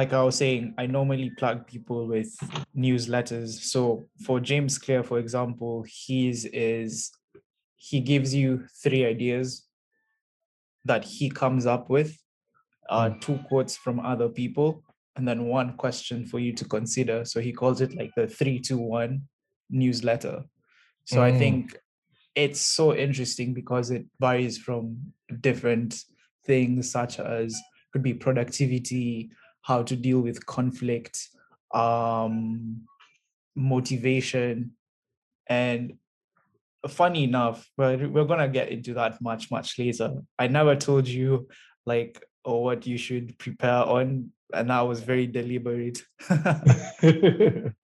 like i was saying i normally plug people with newsletters. So for james clear for example his is he gives you three ideas that he comes up with uh, two quotes from other people and then one question for you to consider. So he calls it like the three to 321 newsletter. So i Mm. think it's so interesting because it varies from different things such as could be productivity how to deal with conflict um motivation and funny enough but we're gonna get into that much much later. I never told you like or what you should prepare on and that was very deliberate.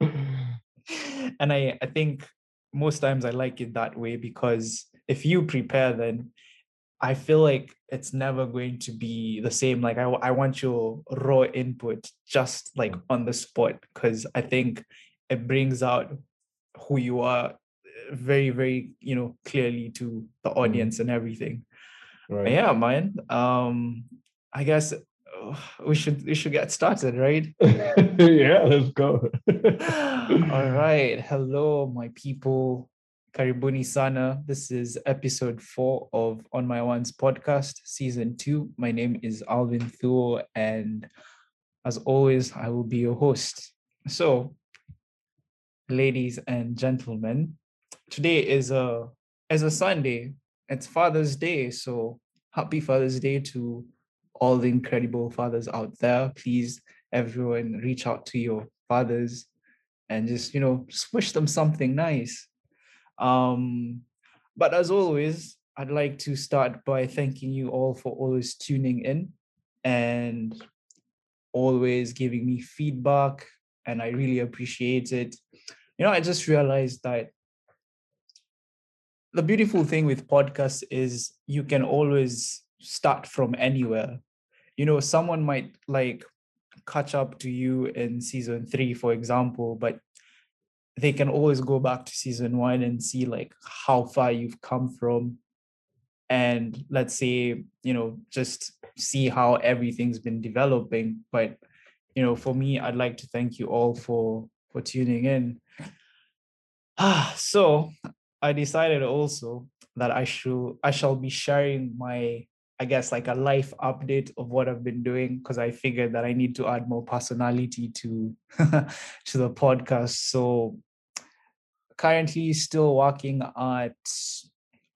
And I, I think most times I like it that way because if you prepare, then I feel like it's never going to be the same. Like I, I want your raw input just like on the spot because I think it brings out who you are uh, very, very, you know, clearly to the audience and everything. Right. yeah, man. Um, I guess we should we should get started, right? yeah, let's go. All right. Hello, my people. Karibuni sana. This is episode four of On My One's podcast, season two. My name is Alvin Thuo, and as always, I will be your host. So, ladies and gentlemen, today is a is a Sunday. It's Father's Day, so happy Father's Day to all the incredible fathers out there. Please, everyone, reach out to your fathers and just you know just wish them something nice um but as always i'd like to start by thanking you all for always tuning in and always giving me feedback and i really appreciate it. You know i just realized that the beautiful thing with podcasts is you can always start from anywhere. You know someone might like catch up to you in season three, for example, but they can always go back to season one and see like how far you've come from. And let's say, you know, just see how everything's been developing. But, you know, for me, I'd like to thank you all for for tuning in. Ah, so I decided also that I should I shall be sharing my I guess like a life update of what I've been doing because I figured that I need to add more personality to to the podcast. So currently still working at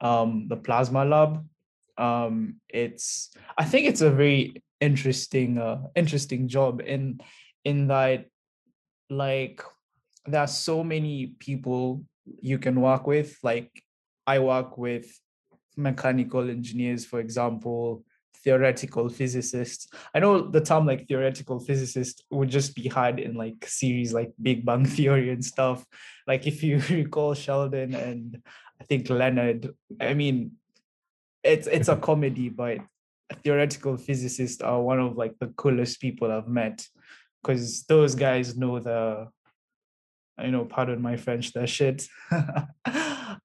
um the plasma lab. Um it's I think it's a very interesting uh interesting job in in that like there are so many people you can work with like I work with mechanical engineers, for example, theoretical physicists. I know the term like theoretical physicist would just be had in like series like Big Bang Theory and stuff. Like if you recall Sheldon and I think Leonard, I mean, it's it's a comedy, but theoretical physicists are one of like the coolest people I've met because those guys know the you know, pardon my French, that shit.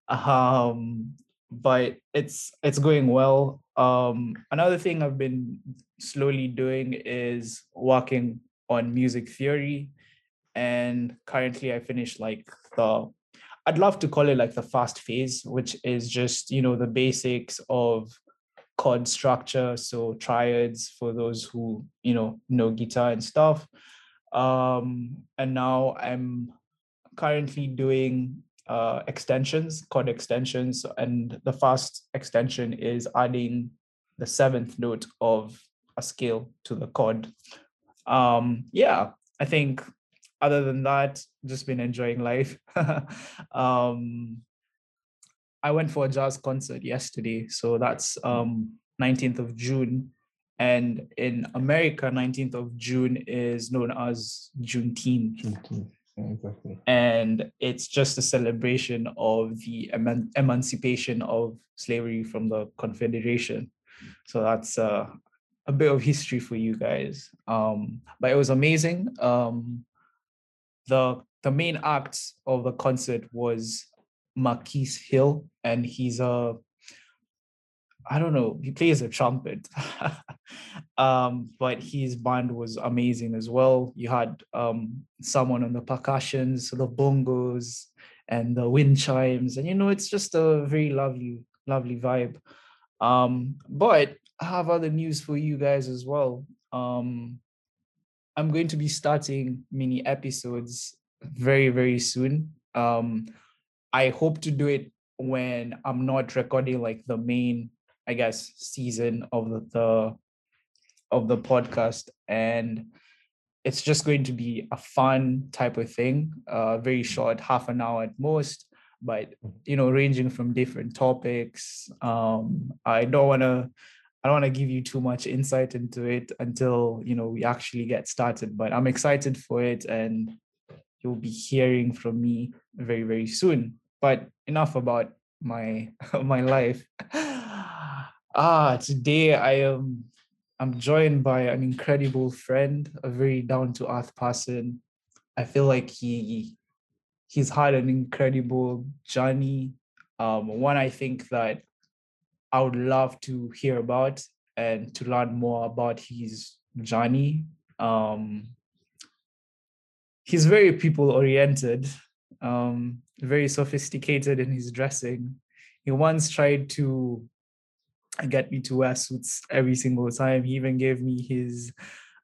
um, but it's it's going well. Um, another thing I've been slowly doing is working on music theory. And currently I finished like the I'd love to call it like the fast phase, which is just, you know, the basics of chord structure. So triads for those who, you know, know guitar and stuff. Um, and now I'm currently doing uh, extensions, chord extensions, and the fast extension is adding the seventh note of a scale to the chord. Um, yeah, I think other than that, just been enjoying life. um, I went for a jazz concert yesterday, so that's um, 19th of June. And in America, 19th of June is known as Juneteenth. Juneteenth. Exactly. And it's just a celebration of the eman- emancipation of slavery from the Confederation. So that's uh, a bit of history for you guys. Um, but it was amazing. Um, the the main act of the concert was Marquis Hill, and he's a I don't know, he plays a trumpet. um, but his band was amazing as well. You had um someone on the percussions, the bongos, and the wind chimes, and you know, it's just a very lovely, lovely vibe. Um, but I have other news for you guys as well. Um, I'm going to be starting mini episodes very, very soon. Um, I hope to do it when I'm not recording like the main, I guess, season of the, the of the podcast, and it's just going to be a fun type of thing, uh, very short, half an hour at most, but you know, ranging from different topics. Um, I don't want to I don't want to give you too much insight into it until you know we actually get started. But I'm excited for it, and you'll be hearing from me very very soon. But enough about my my life. ah, today I am I'm joined by an incredible friend, a very down to earth person. I feel like he he's had an incredible journey. Um, one I think that I would love to hear about and to learn more about his journey. Um, he's very people oriented, um, very sophisticated in his dressing. He once tried to get me to wear suits every single time. He even gave me his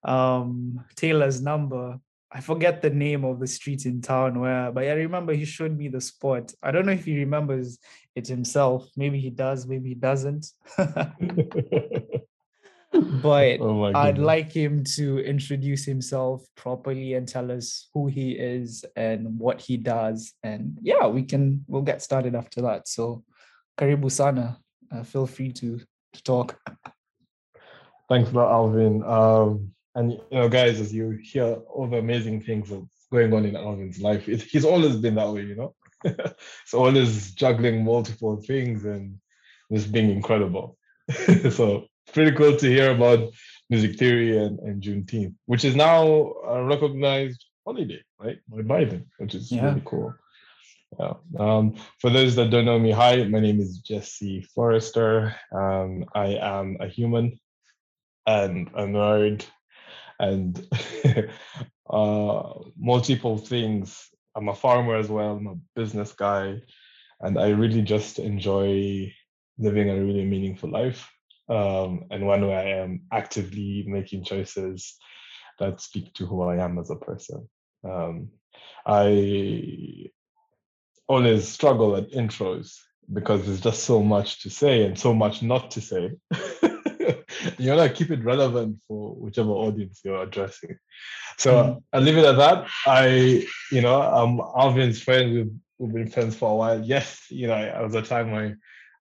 um, tailor's number. I forget the name of the street in town where, but I remember he showed me the spot. I don't know if he remembers it himself. Maybe he does, maybe he doesn't. but Oh I'd like him to introduce himself properly and tell us who he is and what he does. And yeah, we can we'll get started after that. So Karibu Sana, uh, feel free to to talk. Thanks a lot, Alvin. Um, and you know, guys, as you hear all the amazing things that's going on in Alvin's life, it, he's always been that way, you know. so always juggling multiple things and just being incredible. so pretty cool to hear about music theory and, and Juneteenth, which is now a recognized holiday, right? By Biden, which is Yeah. really cool. Yeah. Um, for those that don't know me, hi, my name is Jesse Forrester. Um, I am a human and a nerd and uh, multiple things. I'm a farmer as well. I'm a business guy, and I really just enjoy living a really meaningful life. Um, and one where I am actively making choices that speak to who I am as a person. Um, I always struggle at intros because there's just so much to say and so much not to say. you want to keep it relevant for whichever audience you're addressing. So Mhm. I'll leave it at that. I, you know, I'm Alvin's friend. We've, we've been friends for a while. Yes, you know, I was a time I,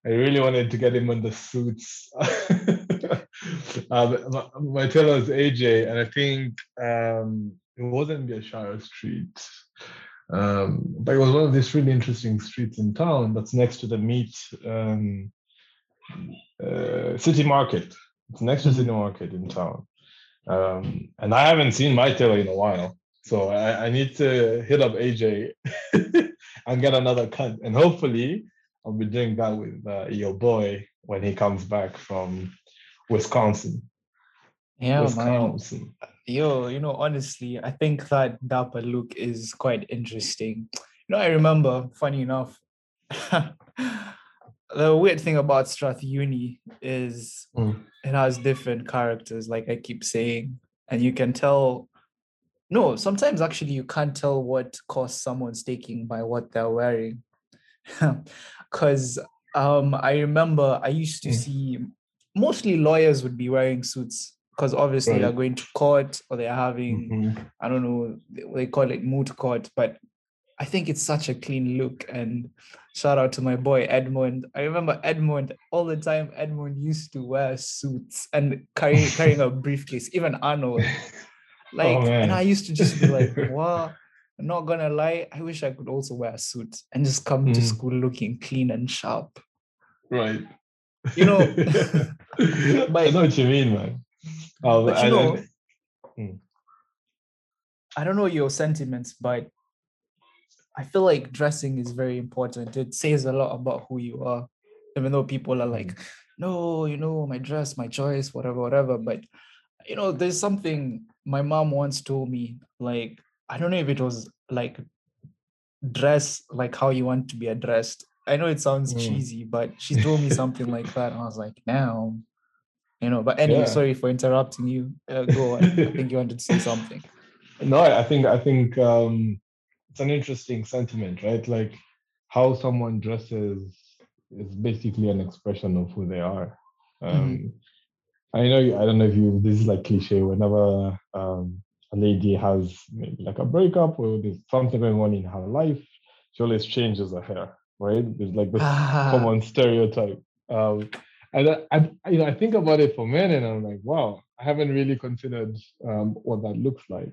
I really wanted to get him in the suits. um, my, my tailor is AJ, and I think um, it wasn't Biashara Street. Um, but it was one of these really interesting streets in town that's next to the meat um, uh, city market. It's next to Mhm. city market in town. Um, and I haven't seen my tailor in a while. So I, I need to hit up AJ and get another cut. And hopefully I'll be doing that with uh, your boy when he comes back from Wisconsin. Yeah, Just man. Yo, you know, honestly, I think that dapper look is quite interesting. You know, I remember, funny enough, the weird thing about Strath Uni is Mm. it has different characters, like I keep saying, and you can tell. No, sometimes actually you can't tell what course someone's taking by what they're wearing. Because um, I remember I used to Mm. see mostly lawyers would be wearing suits because obviously they're going to court or they're having Mhm. I don't know they- call it moot court, but I think it's such a clean look. And shout out to my boy Edmund. I remember Edmund all the time. Edmund used to wear suits and carry carrying a briefcase. Even Arnold, like, and. I used to just be like, "Wow." I'm not gonna lie, I wish I could also wear a suit and just come to Mm. school looking clean and sharp. Right. You know, I but- know what you mean, man. Um, But you and- know, and- I don't know your sentiments, but I feel like dressing is very important. It says a lot about who you are, even though people are like, no, you know, my dress, my choice, whatever, whatever. But, you know, there's something my mom once told me, like, I don't know if it was like dress like how you want to be addressed. I know it sounds Mm. cheesy, but she told me something like that. And I was like, now, you know, but anyway, Yeah. sorry for interrupting you. Uh, go on. I think you wanted to say something. No, I think I think um, it's an interesting sentiment, right? Like how someone dresses is basically an expression of who they are. Um, I know I don't know if you this is like cliche. Whenever um, a lady has maybe like a breakup or there's something going on in her life, she always changes her hair, right? It's like this Ah, common stereotype. Um, and I, I, you know, I think about it for men, and I'm like, wow, I haven't really considered um, what that looks like.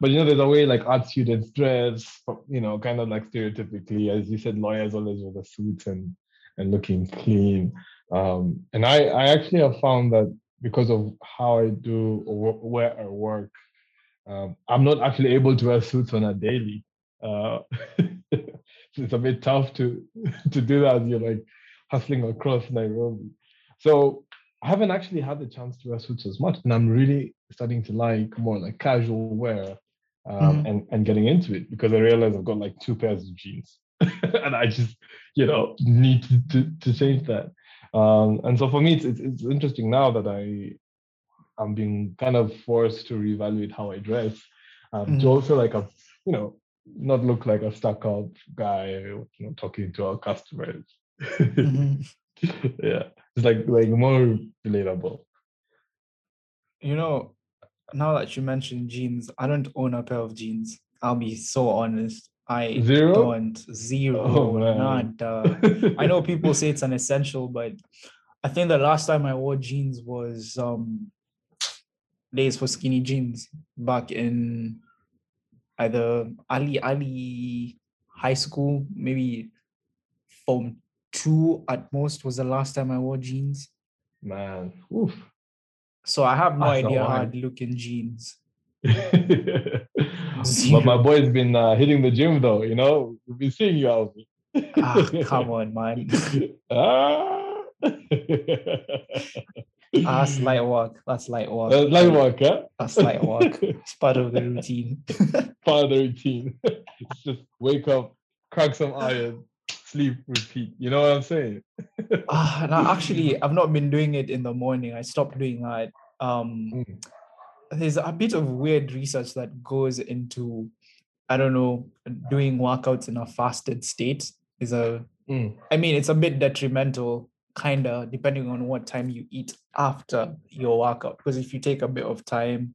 But you know, there's a way like art students dress, you know, kind of like stereotypically, as you said, lawyers always wear the suits and and looking clean. Um, and I, I actually have found that because of how I do or where I work, um, I'm not actually able to wear suits on a daily. Uh, it's a bit tough to to do that. You're like hustling across Nairobi. So I haven't actually had the chance to wear suits as much, and I'm really starting to like more like casual wear um, Mhm. and and getting into it because I realize I've got like two pairs of jeans, and I just you know need to to, to change that. Um, and so for me, it's, it's it's interesting now that I I'm being kind of forced to reevaluate how I dress um, Mhm. to also like a you know not look like a stuck up guy you know talking to our customers. mhm. yeah, it's like like more relatable. You know, now that you mentioned jeans, I don't own a pair of jeans. I'll be so honest. I Zero? don't zero Oh, man. nada. I know people say it's an essential, but I think the last time I wore jeans was um days for skinny jeans back in either Ali Ali high school, maybe form two at most was the last time I wore jeans. Man, oof. So I have no That's idea how. I'd look in jeans. but my boy's been uh, hitting the gym though. You know, we've been seeing you out. Ah, come on, man. ah. Ah, that's light work. That's light work. Uh, light work, huh? That's light work. It's part of the routine. Part of the routine. it's just wake up, crack some iron, sleep, repeat. You know what I'm saying? Ah, now actually, I've not been doing it in the morning. I stopped doing that. Um, Mm. there's a bit of weird research that goes into, I don't know, doing workouts in a fasted state. Is a, Mm. I mean, it's a bit detrimental, kind of, depending on what time you eat after your workout. Because if you take a bit of time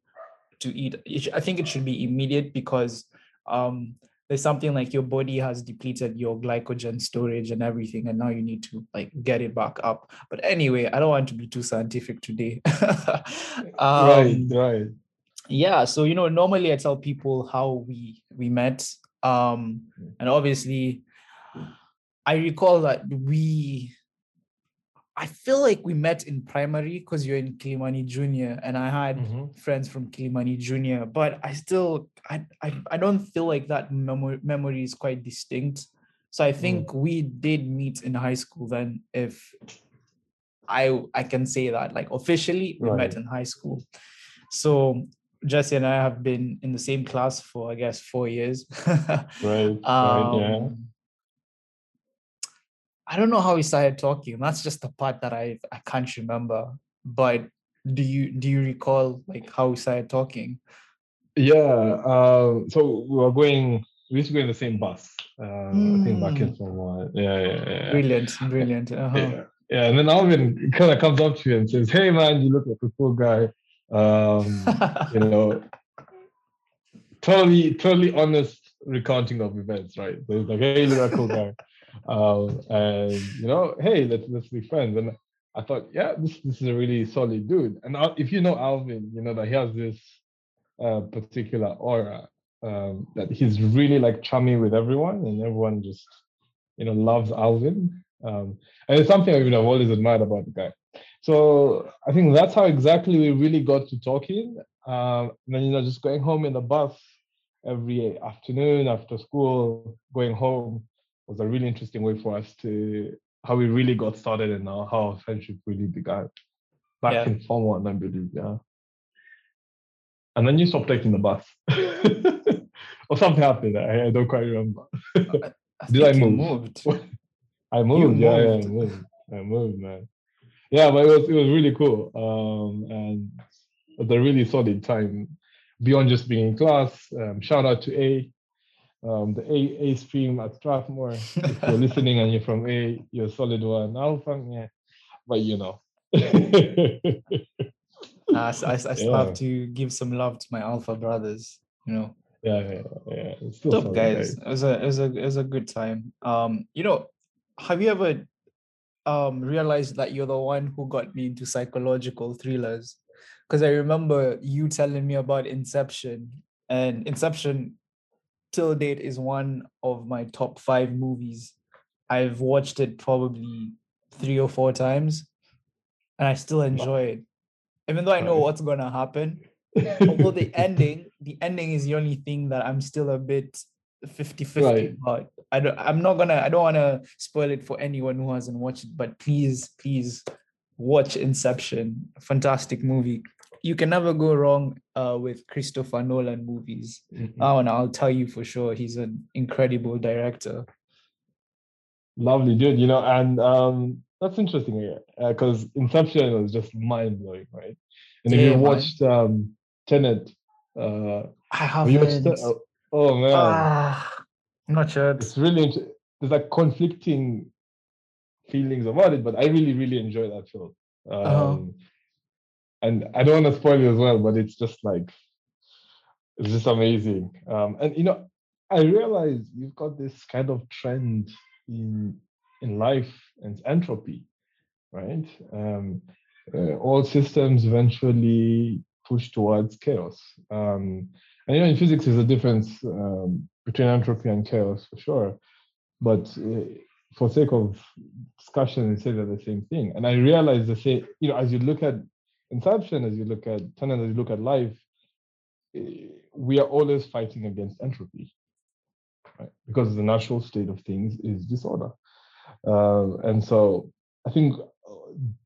to eat, sh- I think it should be immediate because um, there's something like your body has depleted your glycogen storage and everything, and now you need to like get it back up. But anyway, I don't want to be too scientific today. right, um, right. yeah so you know normally i tell people how we we met um Mm. and obviously i recall that we i feel like we met in primary because you're in kilimani junior and i had Mhm. friends from kilimani junior but i still i i, I don't feel like that memory memory is quite distinct so i think we did meet in high school then if i i can say that like officially we met in high school so Jesse and I have been in the same class for I guess four years. Right. right. Yeah. I don't know how we started talking. That's just the part that I I can't remember. But do you do you recall like how we started talking? Yeah. Uh, so we were going. We used to go in the same bus. Uh, I think back in Mm. from. Yeah, yeah, yeah. yeah. Brilliant, brilliant. Uh-huh. Yeah, yeah. And then Alvin kind of comes up to you and says, "Hey, man, you look like a cool guy." Um, you know, totally, totally honest recounting of events, right? So he's like, "Hey, look like a cool guy," um, and you know, hey, let's let's be friends. And I thought, yeah, this this is a really solid dude. And if you know Alvin, you know that he has this uh, particular aura um, that he's really like chummy with everyone, and everyone just you know loves Alvin. Um, and it's something I've always admired about the guy. So I think that's how exactly we really got to talking. Um, and then you know, just going home in the bus every afternoon after school, going home was a really interesting way for us to how we really got started and now how our friendship really began. Back Yeah. in Form One, I believe, yeah. And then you stopped taking the bus. or something happened. I, I don't quite remember. I Did I move? moved. I moved, yeah, yeah, I moved. moved. I moved, man. Yeah, but it was it was really cool. Um, and it was a really solid time beyond just being in class. Um, shout out to A, um, the A A stream at Strathmore. If you're listening and you're from A, you're solid one. Alpha, yeah, but you know. I still Yeah. have to give some love to my alpha brothers. You know, yeah, yeah, yeah. It's still solid, guys. It was a it was a it was a good time. Um, you know, have you ever um realized that you're the one who got me into psychological thrillers? Because I remember you telling me about Inception, and Inception till date is one of my top five movies. I've watched it probably three or four times, and I still enjoy it, even though I know what's gonna happen although the ending the ending is the only thing that i'm still a bit 50 50 Right. but i don't i'm not gonna i don't want to spoil it for anyone who hasn't watched it but please please watch inception. Fantastic movie you can never go wrong uh, with christopher nolan movies Mhm. oh and i'll tell you for sure he's an incredible director Lovely, dude. You know, and um, that's interesting because Inception was just mind blowing, right? And if Yeah, you man. watched um, Tenet, uh, i have you watched haven't oh, oh man, ah, I'm not sure it's really int- there's like conflicting feelings about it, but I really, really enjoy that film. Um, Uh-huh. And I don't want to spoil it as well, but it's just like it's just amazing. Um, and you know, I realize you've got this kind of trend in in life and entropy, right? Um, uh, all systems eventually push towards chaos. Um, and you know, in physics, there's a difference um, between entropy and chaos for sure. But uh, for sake of discussion, we say they're the same thing. And I realize the same, you know, as you look at Inception, as you look at Tenet, as you look at life, eh, we are always fighting against entropy, right? Because the natural state of things is disorder. Uh, and so I think uh,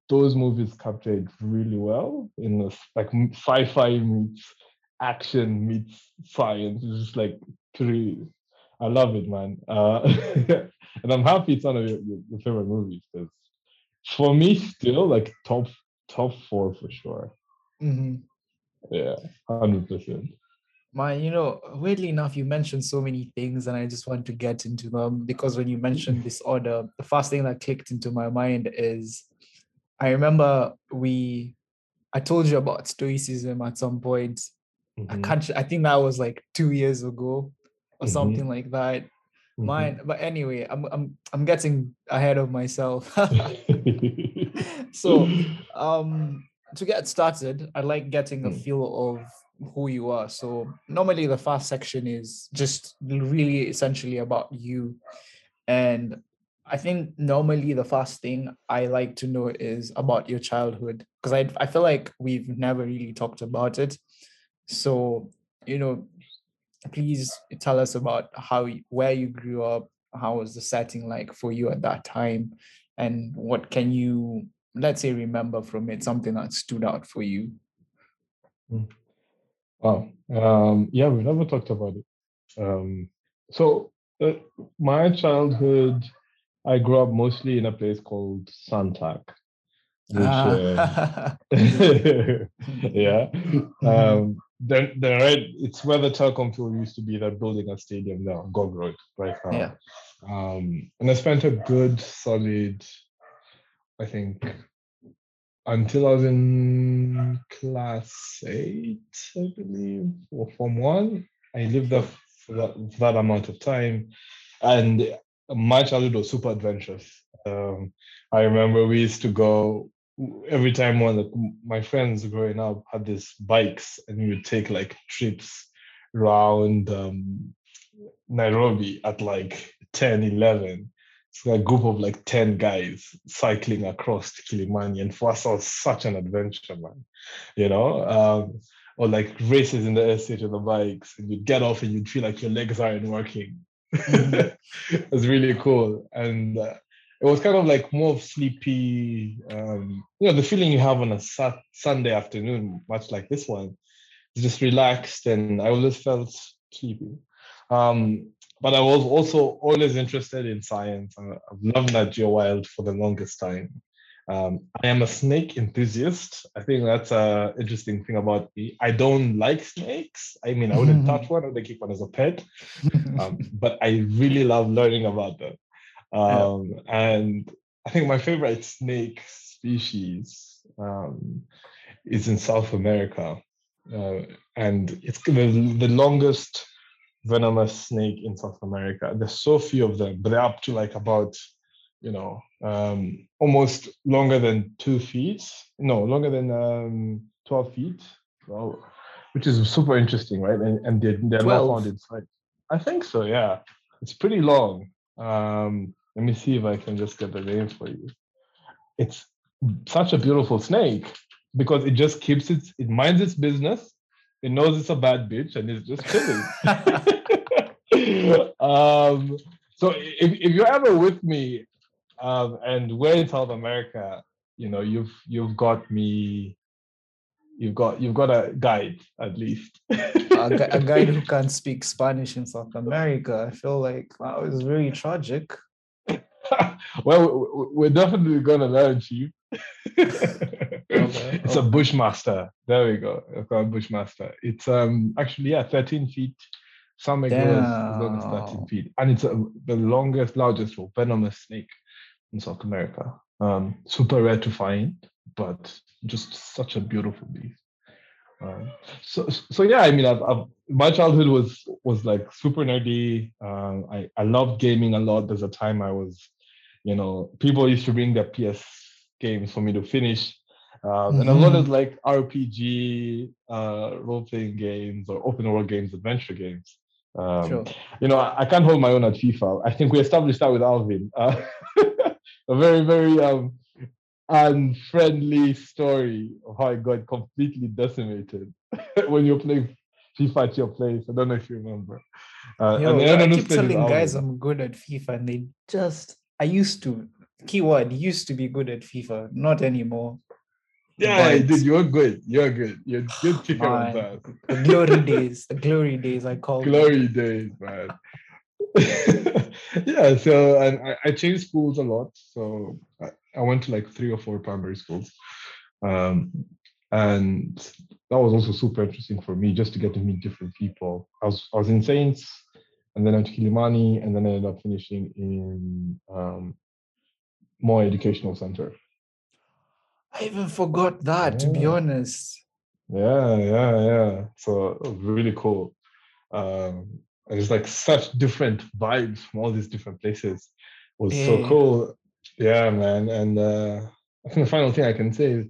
those movies capture it really well in this like sci-fi meets action meets science. It's just like pretty. I love it, man. Uh, and I'm happy it's one of your, your, your favorite movies because for me, still like top top four for sure. Mhm. Yeah, hundred percent. My, you know, weirdly enough, you mentioned so many things, and I just want to get into them because when you mentioned disorder, the first thing that clicked into my mind is I remember we, I told you about stoicism at some point. I Mhm, can't, I think that was like two years ago or Mhm. something like that. mhm. Mine, but anyway, I'm, I'm, I'm getting ahead of myself. so, um to get started i like getting a Mm. feel of who you are. So normally the first section is just really essentially about you. And i think normally the first thing i like to know is about your childhood because I, I feel like we've never really talked about it. So you know please tell us about how where you grew up how was the setting like for you at that time and what can you let's say remember from it something that stood out for you Wow. Um, yeah, we never talked about it. Um, so, uh, my childhood, I grew up mostly in a place called Santak. Which, uh, Ah. yeah. Um, then, then right, it's where the telecom field used to be. They're building a stadium now, Ngong Road, right now. yeah. Um, and I spent a good solid, I think, until I was in class eight, I believe, or form one. I lived there for that, for that amount of time. And my childhood was super adventurous. Um, I remember we used to go every time one of my friends growing up had these bikes and we would take like trips around um, Nairobi at like 10, 11. It's a group of like 10 guys cycling across to Kilimani. And for us, it was such an adventure, man. You know? Um, or like races in the estate with the bikes, and you'd get off and you'd feel like your legs aren't working. Mhm. it was really cool. And uh, it was kind of like more of sleepy, um, you know, the feeling you have on a sat- Sunday afternoon, much like this one, is just relaxed, and I always felt sleepy. Um, but I was also always interested in science. I've loved Nat Geo Wild for the longest time. Um, I am a snake enthusiast. I think that's an interesting thing about me. I don't like snakes. I mean, I wouldn't touch one. I would keep one as a pet. Um, but I really love learning about them. Um, And I think my favorite snake species um, is in South America. Uh, and it's the, the longest venomous snake in South America. There's so few of them, but they're up to like about, you know, um, almost longer than two feet. No, longer than um, 12 feet. Well, which is super interesting, right? And, and they're, they're not 12? found inside. I think so, yeah. It's pretty long. Um, let me see if I can just get the name for you. It's such a beautiful snake because it just keeps its, it minds its business. It knows it's a bad bitch and it's just chilling. um, so if, if you're ever with me um, and we're in South America, you know, you've you've got me, you've got you've got a guide at least. a, gu- a guy who can't speak Spanish in South America. I feel like that was very tragic. well, we're definitely gonna learn, Chief. It's a bushmaster. There we go. I've got a bushmaster. It's um actually yeah, 13 feet. Some may go as, as long as 13 feet, and it's a, the longest, largest venomous snake in South America. Um, super rare to find, but just such a beautiful beast. Um, so, so yeah, I mean, I've, I've, my childhood was was like super nerdy. Um, I I loved gaming a lot. There's a time I was, you know, people used to bring their PS games for me to finish, um, and a lot of like RPG, uh, role playing games or open world games, adventure games. Um, Sure. you know, I, I can't hold my own at FIFA. I think we established that with Alvin. Uh, a very, very um, unfriendly story of how I got completely decimated when you're playing FIFA at your place. I don't know if you remember. Uh, Yo, and I keep telling guys I'm good at FIFA, and they just I used to keyword used to be good at FIFA, not anymore. yeah, but- dude, you're good. You're good. You're of Man, that. The glory days, the glory days I call them. Glory days, man. yeah, so and I, I changed schools a lot. So I, I went to like three or four primary schools. Um, and that was also super interesting for me just to get to meet different people. I was I was in Saints and then I went to Kilimani and then I ended up finishing in um Moi educational center. I even forgot that, to be honest. Yeah, yeah, yeah. So really cool. Um, it's like such different vibes from all these different places. It was so cool. Yeah, man. And uh, I think the final thing I can say is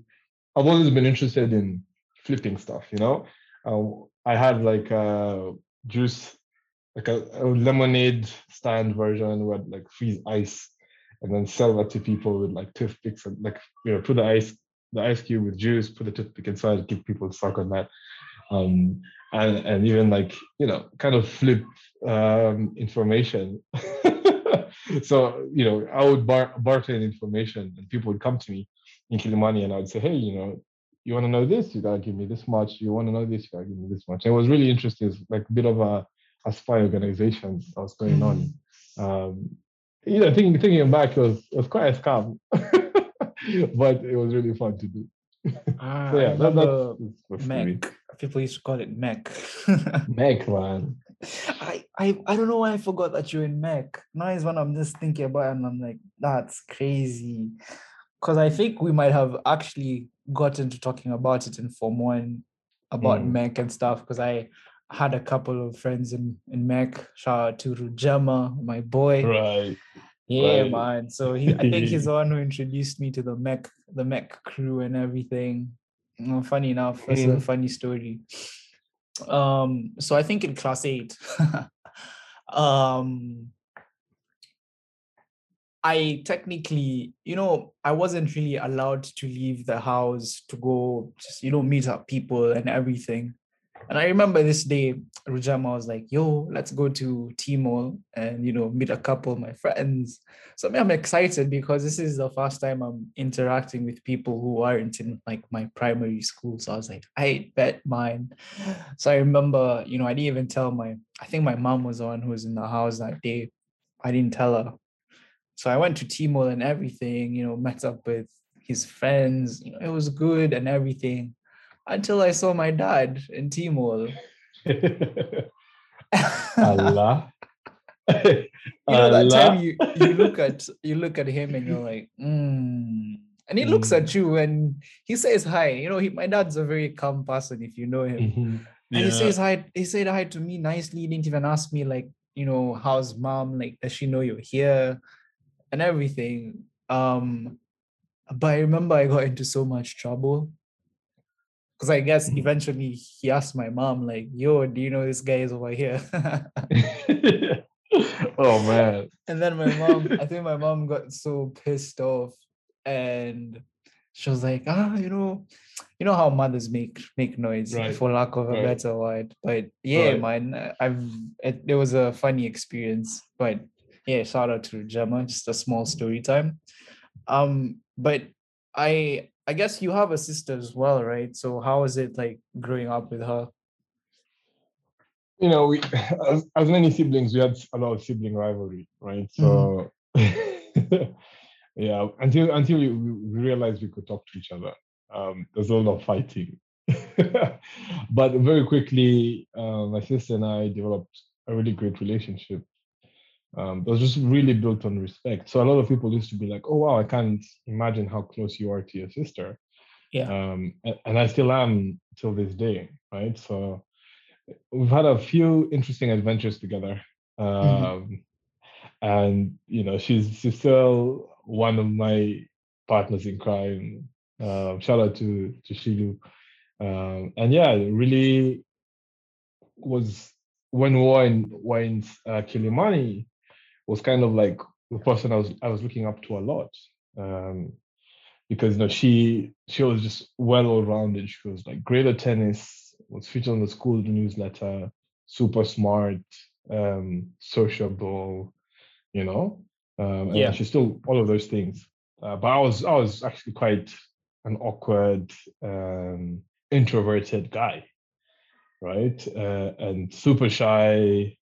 I've always been interested in flipping stuff, you know? Uh, I had like a juice, like a, a lemonade stand version where I'd like freeze ice and then sell that to people with like toothpicks and like, you know, put the ice the ice cube with juice, put the toothpick inside, give people suck on that. Um, and, and even like, you know, kind of flip um, information. so, you know, I would bar- barter in information and people would come to me in Kilimani and I would say, hey, you know, you want to know this, you gotta give me this much. You want to know this, you gotta give me this much. And it was really interesting. It's like a bit of a, a spy organization that was going on. Um, you know, thinking thinking back, it was it was quite a scam, but it was really fun to do. Ah, So yeah, that, that's, me. People used to call it Mech. Mech, man. I, I I don't know why I forgot that you're in Mech. Now is when I'm just thinking about it and I'm like, that's crazy. Because I think we might have actually gotten to talking about it in Form 1 about Mm. Mech and stuff. Because I had a couple of friends in, in Mech. Shout out to Rujema, my boy. Right. Yeah, Right. man. So he, I think he's the one who introduced me to the mech, the mech crew and everything. Uh, funny enough, that's a Mhm. funny story. Um, so I think in class eight, um, I technically, you know, I wasn't really allowed to leave the house to go, just you know, meet up people and everything. And I remember this day, Rujama was like, yo, let's go to T-Mall and, you know, meet a couple of my friends. So I mean, I'm excited because this is the first time I'm interacting with people who aren't in like my primary school. So I was like, I bet mine. So I remember, you know, I didn't even tell my, I think my mom was the one who was in the house that day. I didn't tell her. So I went to T-Mall and everything, you know, met up with his friends. You know, it was good and everything until I saw my dad in T-Mall. Allah. you know that time you you look at you look at him and you're like mm. and he looks at you and he says hi. You know he, my dad's a very calm person if you know him. Mhm. and he says hi he said hi to me nicely he didn't even ask me like you know how's mom? Like does she know you're here? And everything. Um but i remember i got into so much trouble because i guess Mhm. eventually he asked my mom like yo do you know this guy is over here oh man. And then my mom, I think my mom got so pissed off and she was like, ah, you know, you know how mothers make make noise Right, for lack of a right. better word. But yeah, Right. man, I've it, it was a funny experience. But yeah, shout out to Gemma, just a small story time. Um, but I I guess you have a sister as well, right? So how is it like growing up with her? you know, we as, as many siblings, we had a lot of sibling rivalry, right? So yeah, until until we, we realized we could talk to each other, um, there's a lot of fighting. but very quickly, uh, my sister and I developed a really great relationship. Um, that was just really built on respect. So a lot of people used to be like, "Oh wow, I can't imagine how close you are to your sister," Yeah. um, and I still am till this day, right? So we've had a few interesting adventures together. Um, and you know, she's she's still one of my partners in crime. Um, shout out to to Shilu. Um, and yeah, really was when Wine Wine's uh, Kilimani was kind of like the person I was I was looking up to a lot. Um, because you know she she was just well all rounded. She was like great at tennis, was featured on the school newsletter, super smart, um, sociable, you know. Um, and Yeah. she's still all of those things. Uh, but I was I was actually quite an awkward, um, introverted guy, right? Uh, and super shy,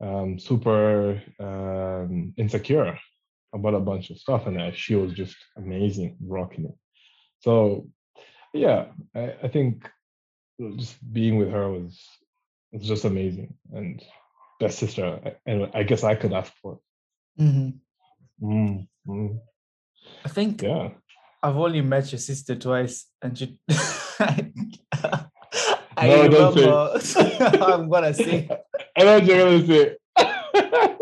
um, super um, insecure about a bunch of stuff, and uh, she was just amazing, rocking it. So, yeah, I, I think just being with her was was just amazing, and best sister, I- and I guess I could ask for. Mhm. Mm, mm, I think yeah, I've only met your sister twice, and she. I No, don't say it. remember. I'm gonna say. I know what you're gonna say.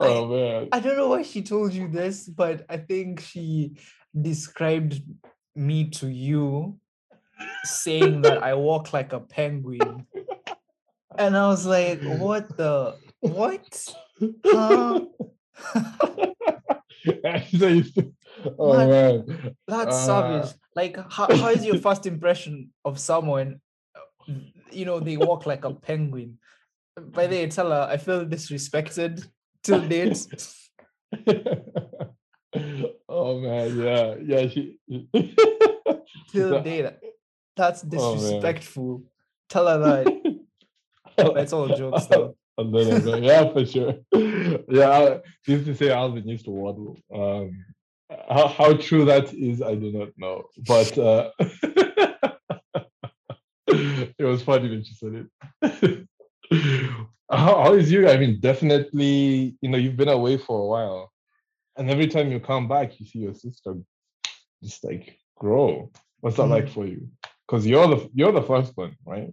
oh man. I don't know why she told you this, but I think she described me to you, saying that I walk like a penguin, and I was like, "What the what?" Huh? So you still- oh Man. man. That's Uh, savage. Like, how, how is your first impression of someone? You know, they walk like a penguin. By the way, tell her I feel disrespected till date. oh man, yeah, yeah. She, till date. That's Oh, disrespectful. Tell her that. It's all jokes though. And then I go, yeah, for sure. Yeah, I used to say Alvin used to waddle. Um, how, how true that is, I do not know. But uh, it was funny when she said it. how, how is you? I mean, definitely, you know, you've been away for a while. And every time you come back, you see your sister just like grow. What's that Mhm. like for you? Because you're the you're the first one, right?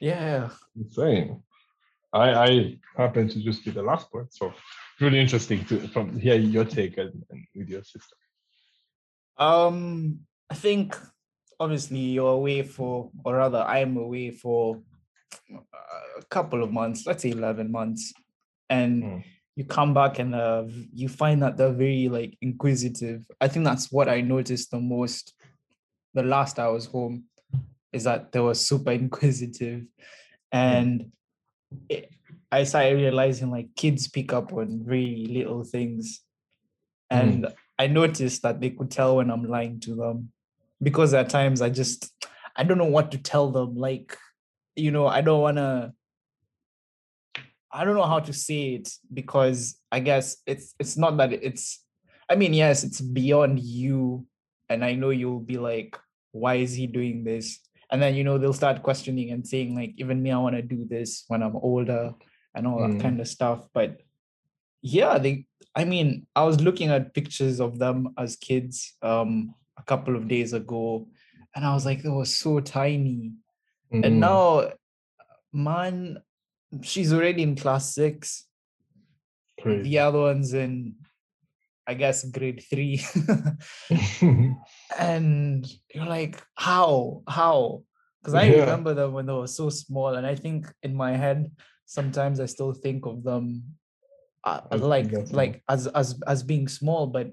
Yeah. insane. I I happen to just be the last one, so really interesting to from hear your take and, and with your sister. Um, I think obviously you're away for, or rather, I'm away for a couple of months, let's say 11 months. And Mm. you come back and uh, you find that they're very like inquisitive. I think that's what I noticed the most the last I was home is that they were super inquisitive. And it, I started realizing like kids pick up on really little things. And I noticed that they could tell when I'm lying to them because at times I just I don't know what to tell them. Like, you know, I don't want to. I don't know how to say it because I guess it's it's not that it's. I mean, yes, it's beyond you, and I know you'll be like, "Why is he doing this?" And then you know they'll start questioning and saying like, "Even me, I want to do this when I'm older," and all that Mm. kind of stuff. But yeah, they. I mean, I was looking at pictures of them as kids um a couple of days ago, and I was like, they were so tiny. Mm, And now, man, she's already in class six. crazy. The other one's in, I guess, grade three. and you're like, how? How? Because I Yeah. remember them when they were so small. And I think in my head, sometimes I still think of them uh, like like as as as being small, but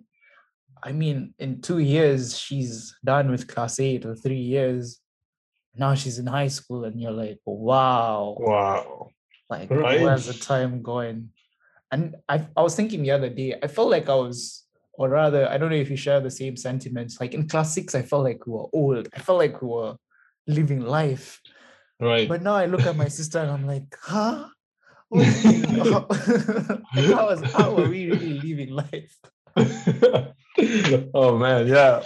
I mean, in two years, she's done with class eight or three years. Now she's in high school, and you're like, wow, wow. like where's the time going? And I, I was thinking the other day, I felt like I was, or rather, I don't know if you share the same sentiments. Like in class six, I felt like we were old. I felt like we were living life. Right. But now I look at my sister and I'm like, huh? How- like, how, are we really living life? oh man, yeah.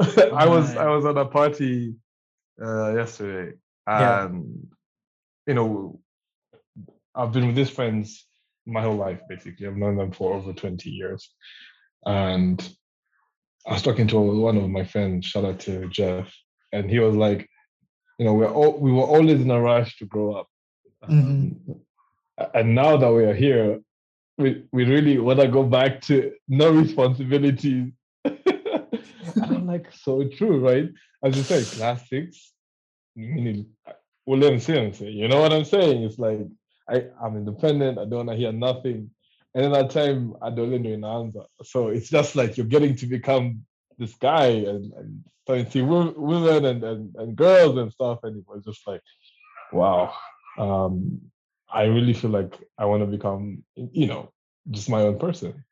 I was I was at a party uh, yesterday, Yeah. and you know, I've been with these friends my whole life. Basically, I've known them for over twenty years, and I was talking to one of my friends. Shout out to Jeff, and he was like, you know, we're all we were always in a rush to grow up, Mhm. Um, and now that we are here, we we really want to go back to no responsibilities. I'm like, so true, right? As you said, class six, meaning William Sims, you know what I'm saying? It's like I, I'm independent, I don't want to hear nothing. And then that time I don't know an answer. So it's just like you're getting to become this guy and, and starting to see women and, and, and girls and stuff. And it was just like, wow. Um, I really feel like I want to become, you know, just my own person.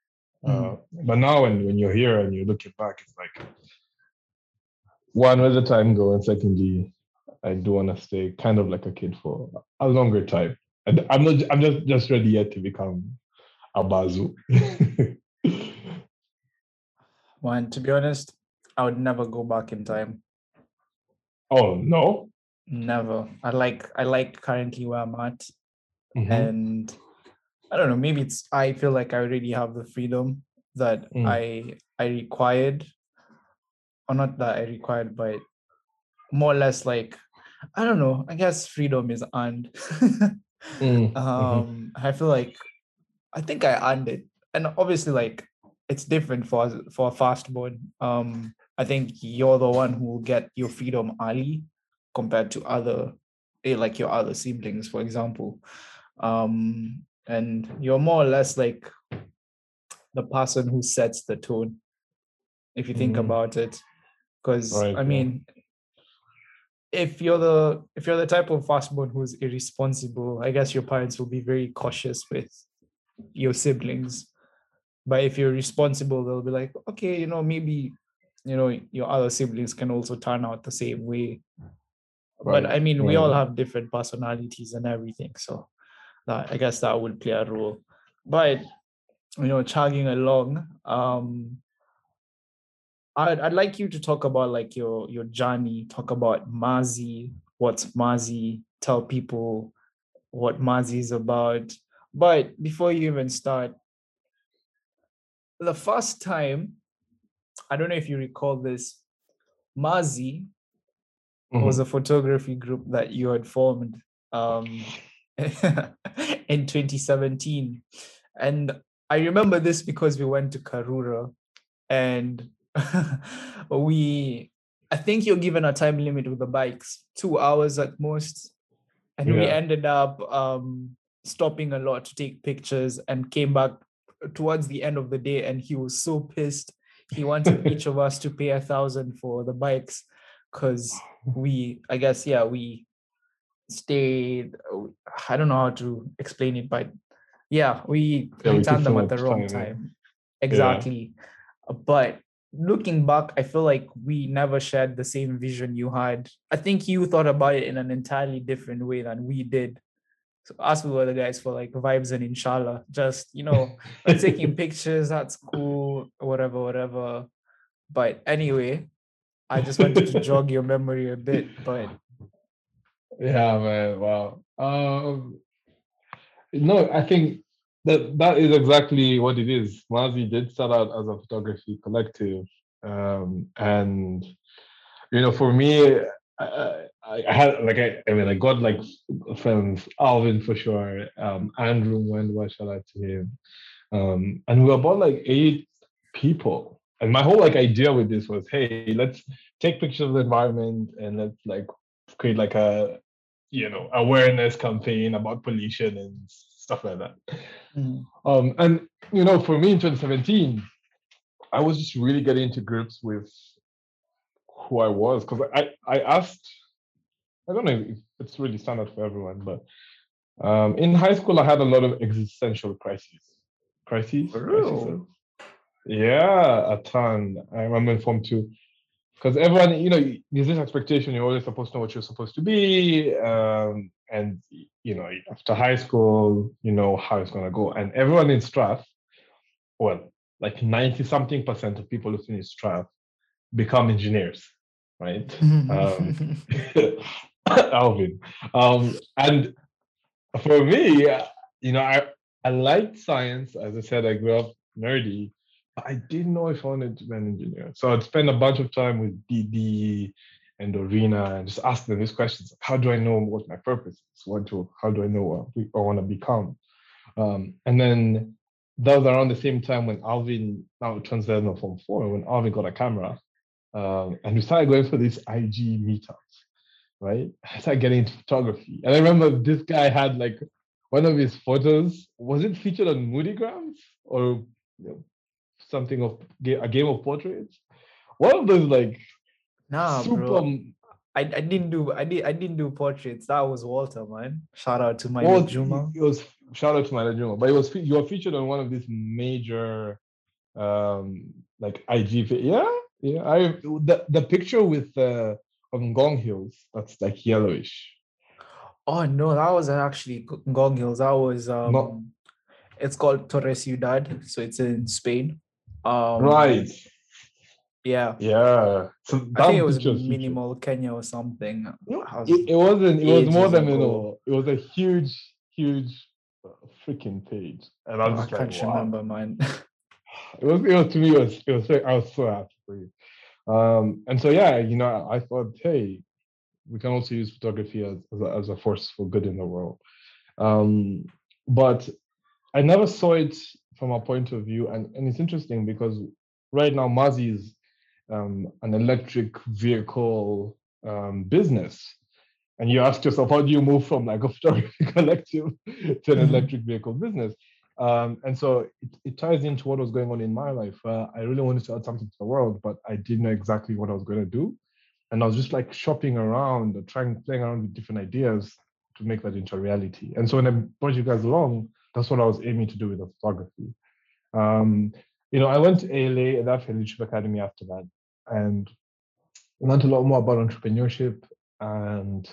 Uh, but now when, when you're here and you're looking back, it's like one, where's the time go? And secondly, I do want to stay kind of like a kid for a longer time. And I'm not I'm just just ready yet to become a bazu. Man, to be honest, I would never go back in time. oh no. Never. I like I like currently where I'm at. Mhm. and I don't know, maybe it's I feel like I already have the freedom that Mm. I I required, or not that I required, but more or less like I don't know. I guess freedom is earned. Mm, mhm. um, I feel like I think I earned it, and obviously like it's different for for a fastborn. Um, I think you're the one who will get your freedom early compared to other eh, like your other siblings, for example. Um, and you're more or less like the person who sets the tone, if you think Mhm. about it. Because Right, I yeah. mean, if you're the if you're the type of fastborn who's irresponsible, I guess your parents will be very cautious with your siblings. But if you're responsible, they'll be like, okay, you know, maybe you know your other siblings can also turn out the same way Right, but i mean we all have different personalities and everything so that, i guess that would play a role. But you know chugging along um I'd, I'd like you to talk about like your your journey. Talk about mazi. What's mazi? Tell people what mazi is about. But before you even start the first time i don't know if you recall this mazi was Mhm. a photography group that you had formed um, in 2017. And I remember this because we went to Karura and we, I think you're given a time limit with the bikes, two hours at most. And we ended up um, stopping a lot to take pictures and came back towards the end of the day. And he was so pissed. He wanted each of us to pay a thousand for the bikes because we i guess yeah we stayed uh, i don't know how to explain it but yeah we Yeah, we took them at the wrong time, time exactly. Uh, but looking back i feel like we never shared the same vision you had. I think you thought about it in an entirely different way than we did. So us we were the guys for like vibes and inshallah. Just you know we're taking pictures that's cool whatever whatever. But anyway i just wanted to jog your memory a bit but Yeah, man. Wow. Um, no, I think that that is exactly what it is. Mazi did start out as a photography collective, um, and you know, for me, I, I, I had like I, I mean, I got like friends, Alvin for sure, um, Andrew Wendwa, shout out to him, um, and we were about like eight people. And my whole like idea with this was, hey, let's take pictures of the environment and let's like create like a you know awareness campaign about pollution and stuff like that. Mm, um and you know for me in 2017 i was just really getting into grips with who i was because i i asked i don't know if it's really standard for everyone but um in high school i had a lot of existential crises. Crises, For crises? real? yeah a ton. I remember in form two because everyone, you know, there's this expectation you're always supposed to know what you're supposed to be, um, and you know, after high school, you know how it's gonna go. And everyone in Strath, well, like ninety something percent of people who finish Strath become engineers, right? Um, Alvin, um, and for me, you know, I I liked science. As I said, I grew up nerdy, I didn't know if I wanted to be an engineer. So I'd spend a bunch of time with DD and Dorina and just ask them these questions. How do I know what my purpose is? What do, how do I know what I want to become? Um, and then that was around the same time when Alvin, now in Form 4, when Alvin got a camera. Um, and we started going for these IG meetups, right? I started getting into photography. And I remember this guy had like one of his photos, was it featured on Moodygrams or you know, something of a game of portraits? One of those like nah, super bro. I, I didn't do I did I didn't do portraits. That was Walter, man. Shout out to my well, Juma. It was shout out to my Juma, but it was you were featured on one of these major um like IG yeah yeah I the the picture with uh on Ngong Hills that's like yellowish Oh no, that wasn't actually Ngong Hills. That was um it's called Torres Ciudad, so it's in Spain. Um right Yeah. yeah so I that think it was minimal Kenya or something. Was- it, it wasn't. It was more than know. It was a huge, huge uh, freaking page, and I I was just can't like, wow. remember, man. It was. It was to me. It was. It was. I was so happy for you. Um, and so yeah, you know, I thought, hey, we can also use photography as as a, as a force for good in the world. Um, but I never saw it from a point of view, and and it's interesting because right now Mazi is um, an electric vehicle um, business. And you ask yourself, how do you move from like a photography collective to an Mhm. electric vehicle business? Um, and so it, it ties into what was going on in my life. Uh, I really wanted to add something to the world, but I didn't know exactly what I was going to do. And I was just like shopping around, or trying, playing around with different ideas to make that into a reality. And so when I brought you guys along, that's what I was aiming to do with the photography. Um, you know, I went to ALA African Leadership Academy after that. and learned a lot more about entrepreneurship. And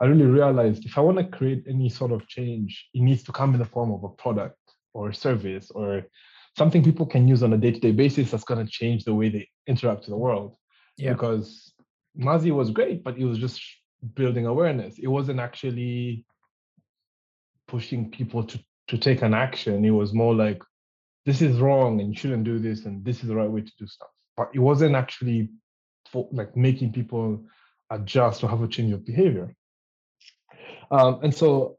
I really realized if I want to create any sort of change, it needs to come in the form of a product or a service or something people can use on a day-to-day basis that's going to change the way they interact with the world. Yeah. Because Mazi was great, but it was just building awareness. It wasn't actually pushing people to, to take an action. It was more like, this is wrong and you shouldn't do this and this is the right way to do stuff. But it wasn't actually for, like making people adjust or have a change of behavior. Um, and so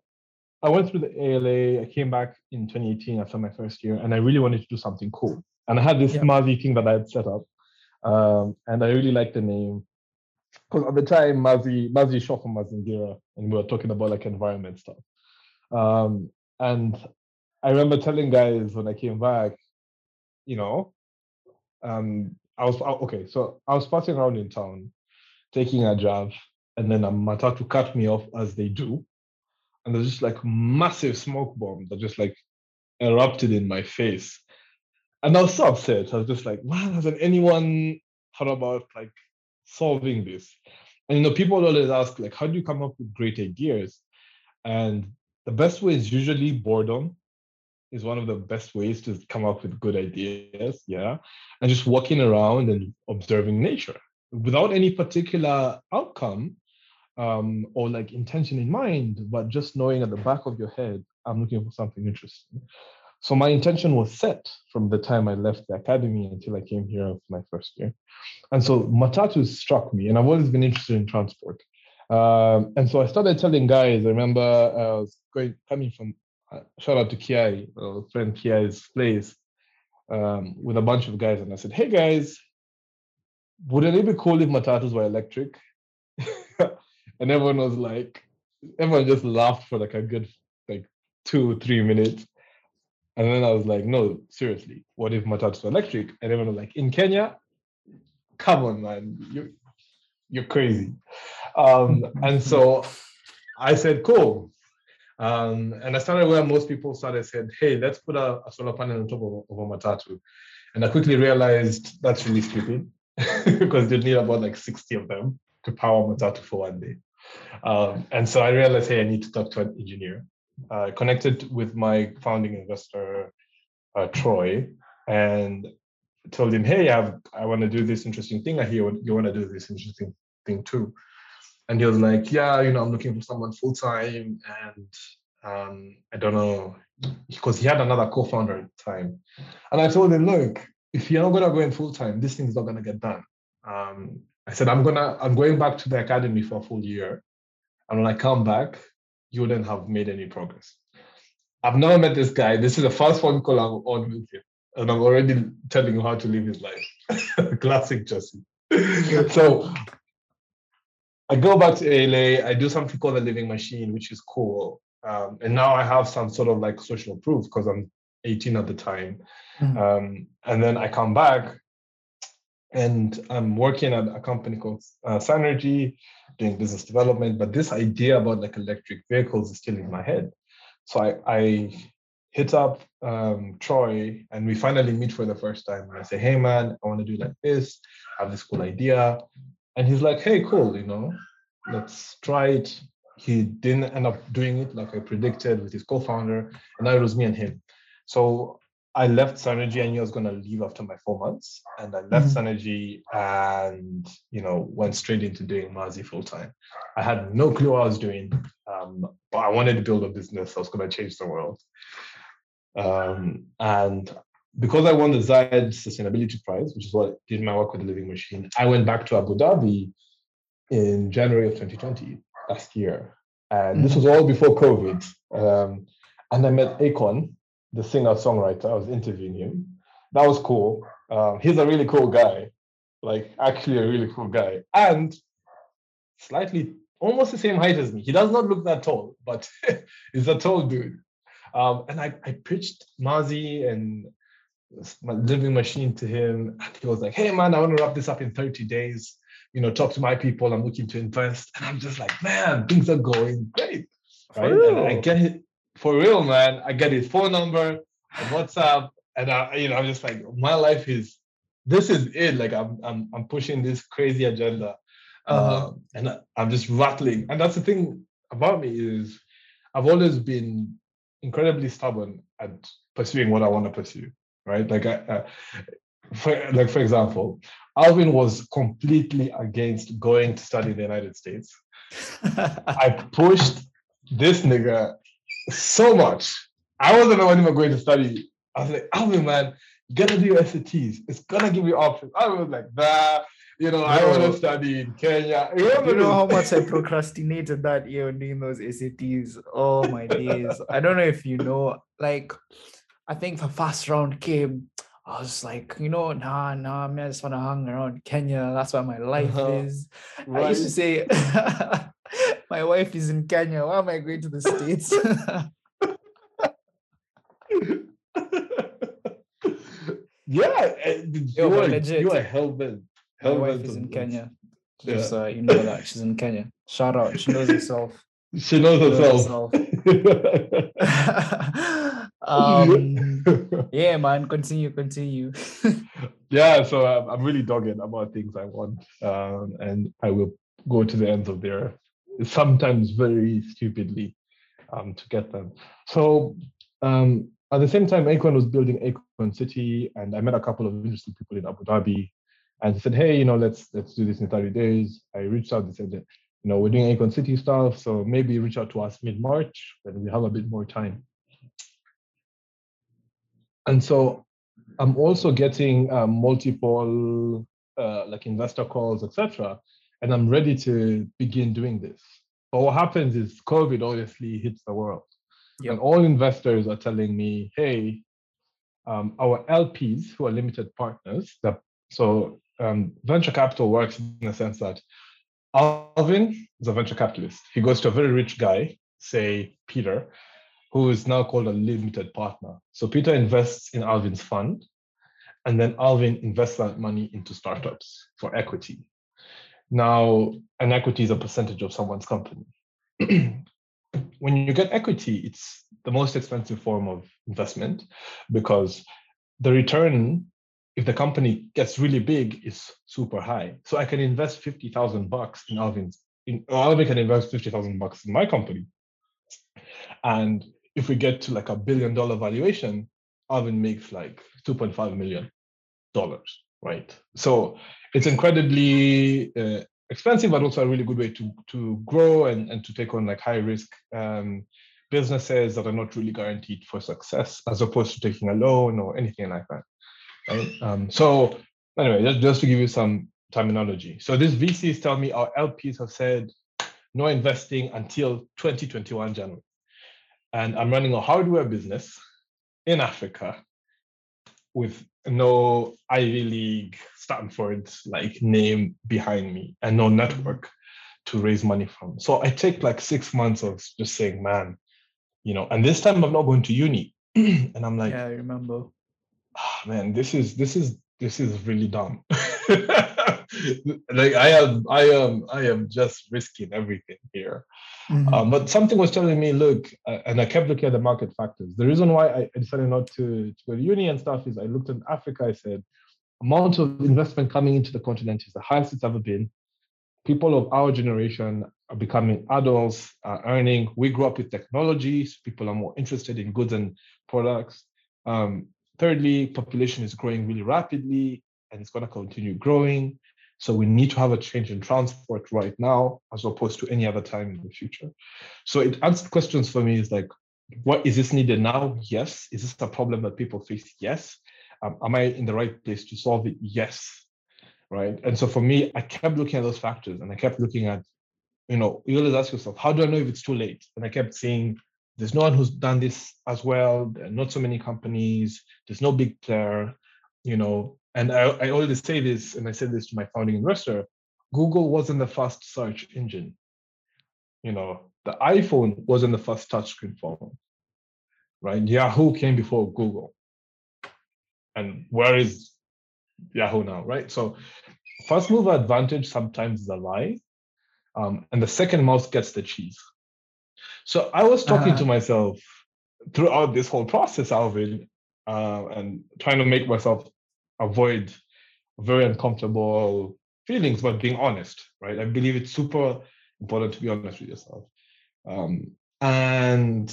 I went through the ALA. I came back in 2018 after my first year, and I really wanted to do something cool. And I had this Yeah. Mazi thing that I had set up, um, and I really liked the name because at the time Mazi Mazi shot from Mazingira, and we were talking about like environment stuff. Um, and I remember telling guys when I came back, you know, um, I was oh, okay. So I was passing around in town, taking a job, and then a matatu cut me off as they do, and there's just like massive smoke bomb that just like erupted in my face, and I was so upset. I was just like, man, hasn't anyone thought about like solving this? And you know, people always ask like, how do you come up with great ideas? And the best way is usually boredom is one of the best ways to come up with good ideas yeah? And just walking around and observing nature without any particular outcome um, or like intention in mind but just knowing at the back of your head i'm looking for something interesting. So my intention was set from the time i left the academy until i came here for my first year. And so matatu struck me and i've always been interested in transport um, and so I started telling guys. I remember I was going coming from uh, shout out to Kiai, uh, friend Kiai's place, um, with a bunch of guys, and I said, "Hey guys, wouldn't it be cool if matatus were electric?" and everyone was like, everyone just laughed for like a good like two three minutes, and then I was like, "No, seriously, what if matatus were electric?" And everyone was like, "In Kenya, come on, man, you you're crazy." Um, and so I said, cool. Um, and I started where most people started said, hey, let's put a, a solar panel on top of, of a matatu. And I quickly realized that's really stupid because you'd need about like 60 of them to power matatu for one day. Um, and so I realized, hey, I need to talk to an engineer. I connected with my founding investor, uh, Troy, and told him, hey, I, have, I want to do this interesting thing. I hear you want to do this interesting thing too and he was like, "Yeah, you know, I'm looking for someone full time, and um, I don't know," because he had another co-founder at the time. And I told him, "Look, if you're not gonna go in full time, this thing's not gonna get done." Um, I said, "I'm gonna, I'm going back to the academy for a full year, and when I come back, you wouldn't have made any progress." I've never met this guy. This is the first phone call I'm on with him, and I'm already telling him how to live his life. Classic Jesse. so I go back to ALA. I do something called the living machine, which is cool. Um, and now I have some sort of like social proof because I'm 18 at the time. Mhm. Um, and then I come back and I'm working at a company called uh, Synergy, doing business development. But this idea about like electric vehicles is still in my head. So I, I hit up um, Troy and we finally meet for the first time. And I say, hey man, I want to do like this, I have this cool idea. And he's like, hey, cool, you know, let's try it. He didn't end up doing it like I predicted with his co-founder, and now it was me and him. So I left Synergy. I knew I was going to leave after my four months, and I left Mhm. Synergy and you know went straight into doing Mazi full time. I had no clue what I was doing, um, but I wanted to build a business. I was going to change the world, um, and because I won the Zayed Sustainability Prize, which is what I did my work with the Living Machine, I went back to Abu Dhabi in January of 2020 last year. And this was all before COVID. Um, and I met Akon, the singer songwriter. I was interviewing him. That was cool. Um, he's a really cool guy, like actually a really cool guy. And slightly almost the same height as me. He does not look that tall, but he's a tall dude. Um, and I, I pitched Mazi and living machine to him. And he was like, hey man, I want to wrap this up in 30 days. You know, talk to my people. I'm looking to invest. And I'm just like, man, things are going great. Right. And I get it for real, man. I get his phone number and WhatsApp. And I, you know, I'm just like, my life is this is it. Like I'm I'm I'm pushing this crazy agenda. Um, and I- I'm just rattling. And that's the thing about me is I've always been incredibly stubborn at pursuing what I want to pursue. Right? Like I, uh, for like for example, Alvin was completely against going to study in the United States. I pushed this nigga so much. I wasn't the one even going to study. I was like, Alvin, man, you gotta do your SATs. It's gonna give you options. I was like, nah, you know, I want to study in Kenya. You you know how much I procrastinated that year on doing those SATs. Oh my days. I don't know if you know, like, I think the first round came. I was like, you know, nah, nah, man, I just want to hang around Kenya. That's where my life Uh-huh. is. I used to say, my wife is in Kenya. Why am I going to the States? yeah, and Yo, you are legit. you are hell bent. my wife is in. Kenya. Yeah. Just uh, you know that she's in Kenya. Shout out. She knows herself. She knows She knows herself. um, yeah, man. Continue, continue. yeah, so I'm, I'm really dogged about things I want, um, and I will go to the ends of their sometimes very stupidly um, to get them. So um, at the same time, Akon was building Akon City, and I met a couple of interesting people in Abu Dhabi, and said, "Hey, you know, let's let's do this in 30 days." I reached out and said, that, "You know, we're doing Akon City stuff, so maybe reach out to us mid March when we have a bit more time." And so I'm also getting um, multiple uh, like investor calls, etc. And I'm ready to begin doing this. But what happens is COVID obviously hits the world, Yep. and all investors are telling me, "Hey, um, our LPs who are limited partners, that so um, venture capital works in the sense that Alvin is a venture capitalist. He goes to a very rich guy, say Peter, who is now called a limited partner. So Peter invests in Alvin's fund, and then Alvin invests that money into startups for equity. Now, an equity is a percentage of someone's company. when you get equity, it's the most expensive form of investment because the return, if the company gets really big, is super high. So I can invest 50,000 bucks in Alvin's, in, Alvin can invest 50,000 bucks in my company. And if we get to like a billion dollar valuation, Alvin makes like 2.5 million dollars, right? So it's incredibly uh, expensive, but also a really good way to to grow and, and to take on like high risk um, businesses that are not really guaranteed for success, as opposed to taking a loan or anything like that. Um, so anyway, just, just to give you some terminology. So these VCs tell me our LPs have said no investing until 2021 January. And I'm running a hardware business in Africa with no Ivy League, Stanford like name behind me and no network to raise money from. So I take like six months of just saying, man, you know, and this time I'm not going to uni. and I'm like, yeah, I remember. "Ah, man, this is this is this is really dumb. like I am, I am, I am just risking everything here. Mhm. Um, but something was telling me, look, uh, and I kept looking at the market factors. The reason why I I decided not to, to go to uni and stuff is I looked at Africa. I said, amount of investment coming into the continent is the highest it's ever been. People of our generation are becoming adults, are earning. We grew up with technologies. People are more interested in goods and products. Um, thirdly, population is growing really rapidly, and it's going to continue growing. So we need to have a change in transport right now, as opposed to any other time in the future. So it answered questions for me is like, what is this needed now? Yes. Is this a problem that people face? Yes. Um, am I in the right place to solve it? Yes. Right. And so for me, I kept looking at those factors and I kept looking at, you know, you always ask yourself, how do I know if it's too late? And I kept saying, there's no one who's done this as well. Not so many companies. There's no big player, you know. And I, I always say this, and I said this to my founding investor Google wasn't the first search engine. You know, the iPhone wasn't the first touchscreen phone, right? Yahoo came before Google. And where is Yahoo now, right? So, first mover advantage sometimes is a lie. Um, and the second mouse gets the cheese. So, I was talking to Uh-huh. myself throughout this whole process, Alvin, uh, and trying to make myself avoid very uncomfortable feelings, but being honest, right? I believe it's super important to be honest with yourself. Um, and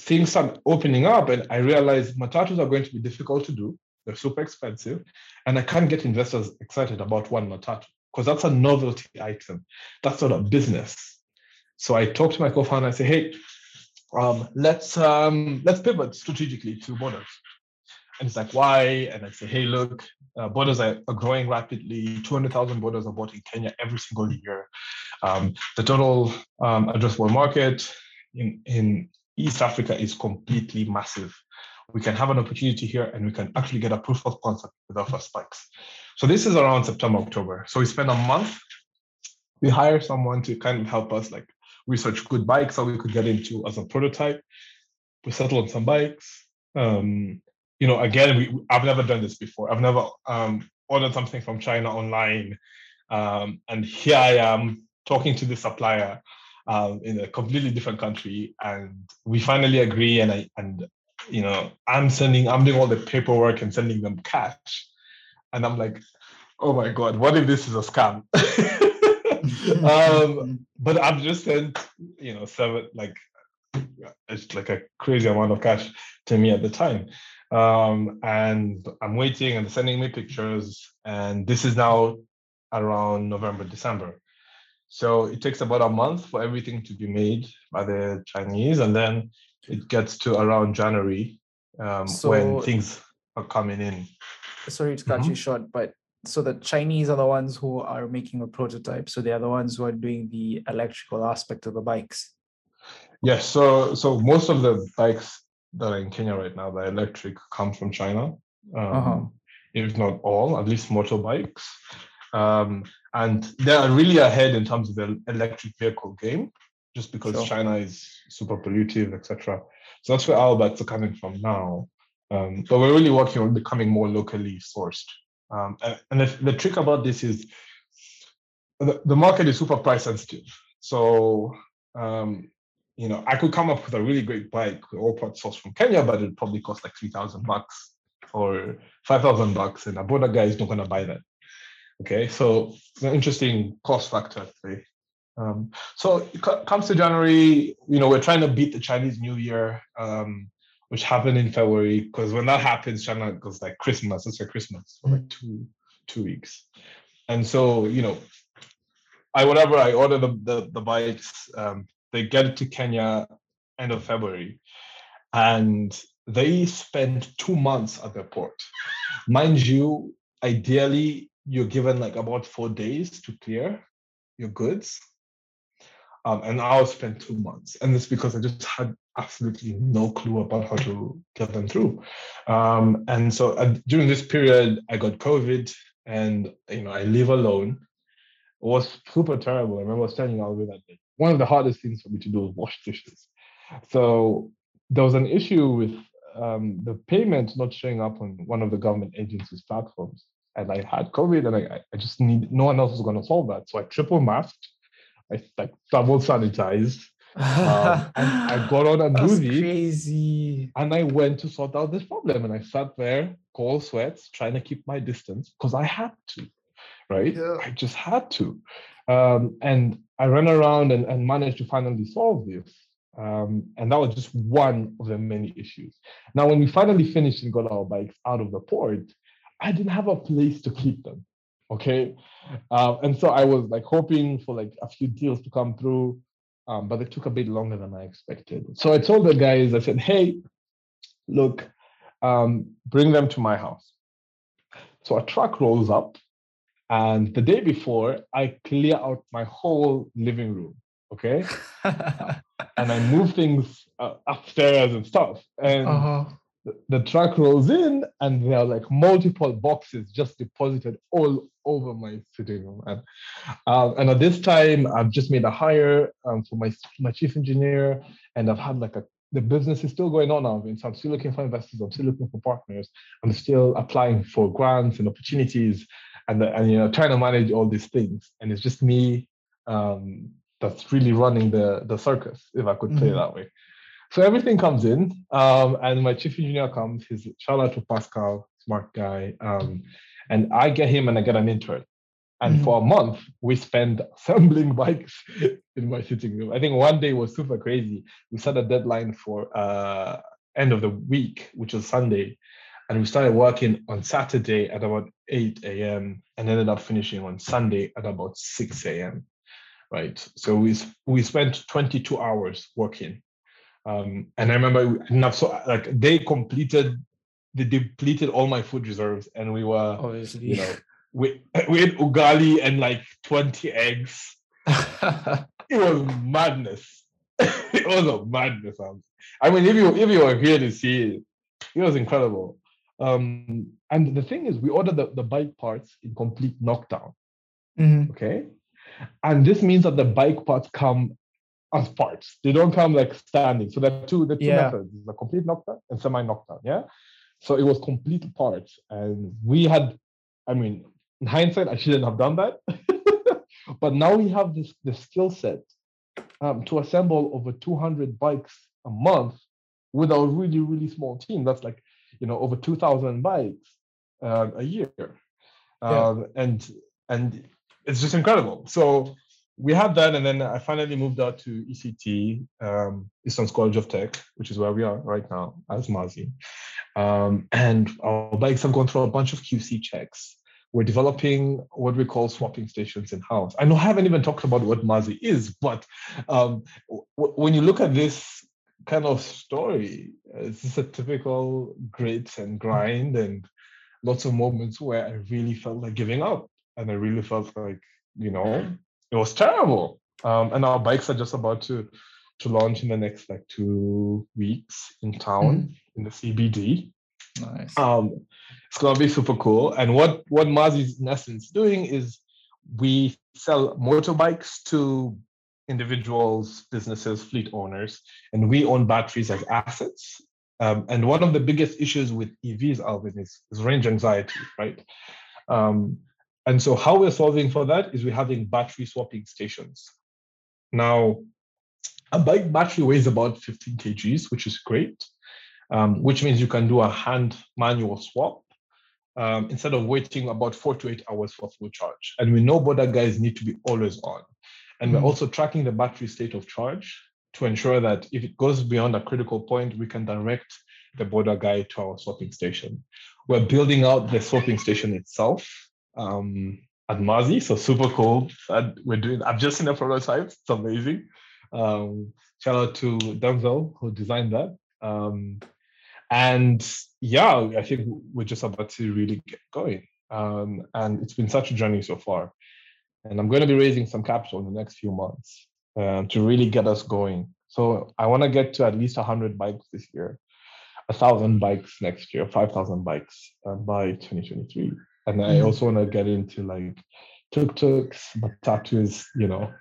things start opening up, and I realized matatus are going to be difficult to do. They're super expensive, and I can't get investors excited about one matatu because that's a novelty item. That's not a business. So I talked to my co-founder. I say, "Hey, um, let's um, let's pivot strategically to bodas." And it's like, "Why?" And I say, "Hey, look, uh, bodas are, are, growing rapidly. 200,000 bodas are bought in Kenya every single year. Um, the total um, addressable market in, in East Africa is completely massive. We can have an opportunity here and we can actually get a proof of concept with our first spikes. So this is around September, October. So we spend a month. We hire someone to kind of help us like research good bikes that we could get into as a prototype. We settle on some bikes. Um, you know, again, we, I've never done this before. I've never um, ordered something from China online. Um, and here I am talking to the supplier um, in a completely different country. And we finally agree. And I, and, you know, I'm sending, I'm doing all the paperwork and sending them cash. And I'm like, oh my God, what if this is a scam? um, but I've just sent, you know, seven, like, it's like a crazy amount of cash to me at the time. Um, and I'm waiting and sending me pictures. And this is now around November, December. So it takes about a month for everything to be made by the Chinese. And then it gets to around January um, so, when things are coming in. Sorry to cut mm-hmm. you short, but so the Chinese are the ones who are making a prototype. So they are the ones who are doing the electrical aspect of the bikes. Yes. So so most of the bikes that are in Kenya right now, the electric come from China. Um, uh-huh. If not all, at least motorbikes. Um, and they are really ahead in terms of the electric vehicle game, just because sure. China is super pollutive, etc. So that's where our bikes are coming from now. Um, but we're really working on becoming more locally sourced. Um, and, and the, the, trick about this is the, the market is super price sensitive. So um, you know, I could come up with a really great bike, all parts sourced from Kenya, but it probably cost like three thousand bucks or five thousand bucks, and a boda guy is not going to buy that. Okay, so it's an interesting cost factor. Actually. Um, so it comes to January, you know, we're trying to beat the Chinese New Year, um, which happened in February, because when that happens, China goes like Christmas. It's like Christmas for like two two weeks, and so you know, I whatever I order the the, the bikes. Um, they get it to Kenya end of February, and they spend two months at the port. Mind you, ideally, you're given like about four days to clear your goods. Um, and I'll spend two months. And it's because I just had absolutely no clue about how to get them through. Um, and so uh, during this period, I got COVID and you know I live alone. It was super terrible. I remember standing out with that day one of the hardest things for me to do was wash dishes. So there was an issue with um, the payment not showing up on one of the government agencies' platforms. And I had COVID and I, I just need, no one else was going to solve that. So I triple masked, I like double sanitized. um, and I got on a movie. crazy. And I went to sort out this problem. And I sat there, cold sweats, trying to keep my distance because I had to, right? Yeah. I just had to. Um, and I ran around and, and managed to finally solve this. Um, and that was just one of the many issues. Now, when we finally finished and got our bikes out of the port, I didn't have a place to keep them. Okay. Um, and so I was like hoping for like a few deals to come through, um, but it took a bit longer than I expected. So I told the guys, I said, hey, look, um, bring them to my house. So a truck rolls up and the day before, I clear out my whole living room. Okay. and I move things uh, upstairs and stuff. And uh-huh. The, truck rolls in, and there are like multiple boxes just deposited all over my sitting room. And, uh, and at this time, I've just made a hire um, for my, my chief engineer, and I've had like a the business is still going on now. So I'm still looking for investors. I'm still looking for partners. I'm still applying for grants and opportunities and, and you know trying to manage all these things and it's just me um, that's really running the the circus if i could play mm-hmm. that way so everything comes in um, and my chief engineer comes he's shout out to pascal smart guy um, and I get him and I get an intern. And Mhm. for a month, we spent assembling bikes in my sitting room. I think one day was super crazy. We set a deadline for uh, end of the week, which was Sunday, and we started working on Saturday at about 8 a.m. and ended up finishing on Sunday at about 6 a.m. Right. So we we spent 22 hours working. Um, and I remember so like they completed they depleted all my food reserves and we were Obviously. you know we we had ugali and like 20 eggs it was madness. it was a madness. I mean, if you if you were here to see it, it was incredible. Um, and the thing is, we ordered the, the bike parts in complete knockdown. Mhm. Okay, and this means that the bike parts come as parts. They don't come like standing. So there are two the two Yeah. methods: the complete knockdown and semi knockdown. Yeah. So it was complete parts, and we had. I mean, in hindsight, I shouldn't have done that. but now we have this the skill set um, to assemble over 200 bikes a month with a really really small team. That's like you know over 2,000 bikes um, a year, Yeah. um, and and it's just incredible. So we had that, and then I finally moved out to ECT, um, Eastern College of Tech, which is where we are right now as Mazi. Um, and our bikes have gone through a bunch of QC checks. We're developing what we call swapping stations in house. I know I haven't even talked about what Mazi is, but um, w- when you look at this kind of story, uh, it's just a typical grit and grind and lots of moments where I really felt like giving up. And I really felt like, you know, it was terrible. Um, and our bikes are just about to to launch in the next like two weeks in town in the CBD. Nice. Um, it's gonna be super cool. And what what Mazi is in essence doing is we sell motorbikes to individuals, businesses, fleet owners, and we own batteries as assets. Um, and one of the biggest issues with EVs, Alvin, is, is range anxiety, right? Um, and so how we're solving for that is we're having battery swapping stations. Now, a bike battery weighs about 15 kgs, which is great, um, which means you can do a hand manual swap um, instead of waiting about four to eight hours for full charge. And we know boda guys need to be always on. And Mhm. we're also tracking the battery state of charge to ensure that if it goes beyond a critical point, we can direct the boda guy to our swapping station. We're building out the swapping station itself um, at Mazi, so super cool. that we're doing. I've just seen the prototype. It's amazing. Um, shout out to Denzel who designed that. Um, and yeah, I think we're just about to really get going. Um, and it's been such a journey so far. And I'm going to be raising some capital in the next few months um, to really get us going. So I want to get to at least 100 bikes this year, 1,000 bikes next year, 5,000 bikes uh, by 2023. And I Mhm. also want to get into like tuk-tuks, matatus, you know,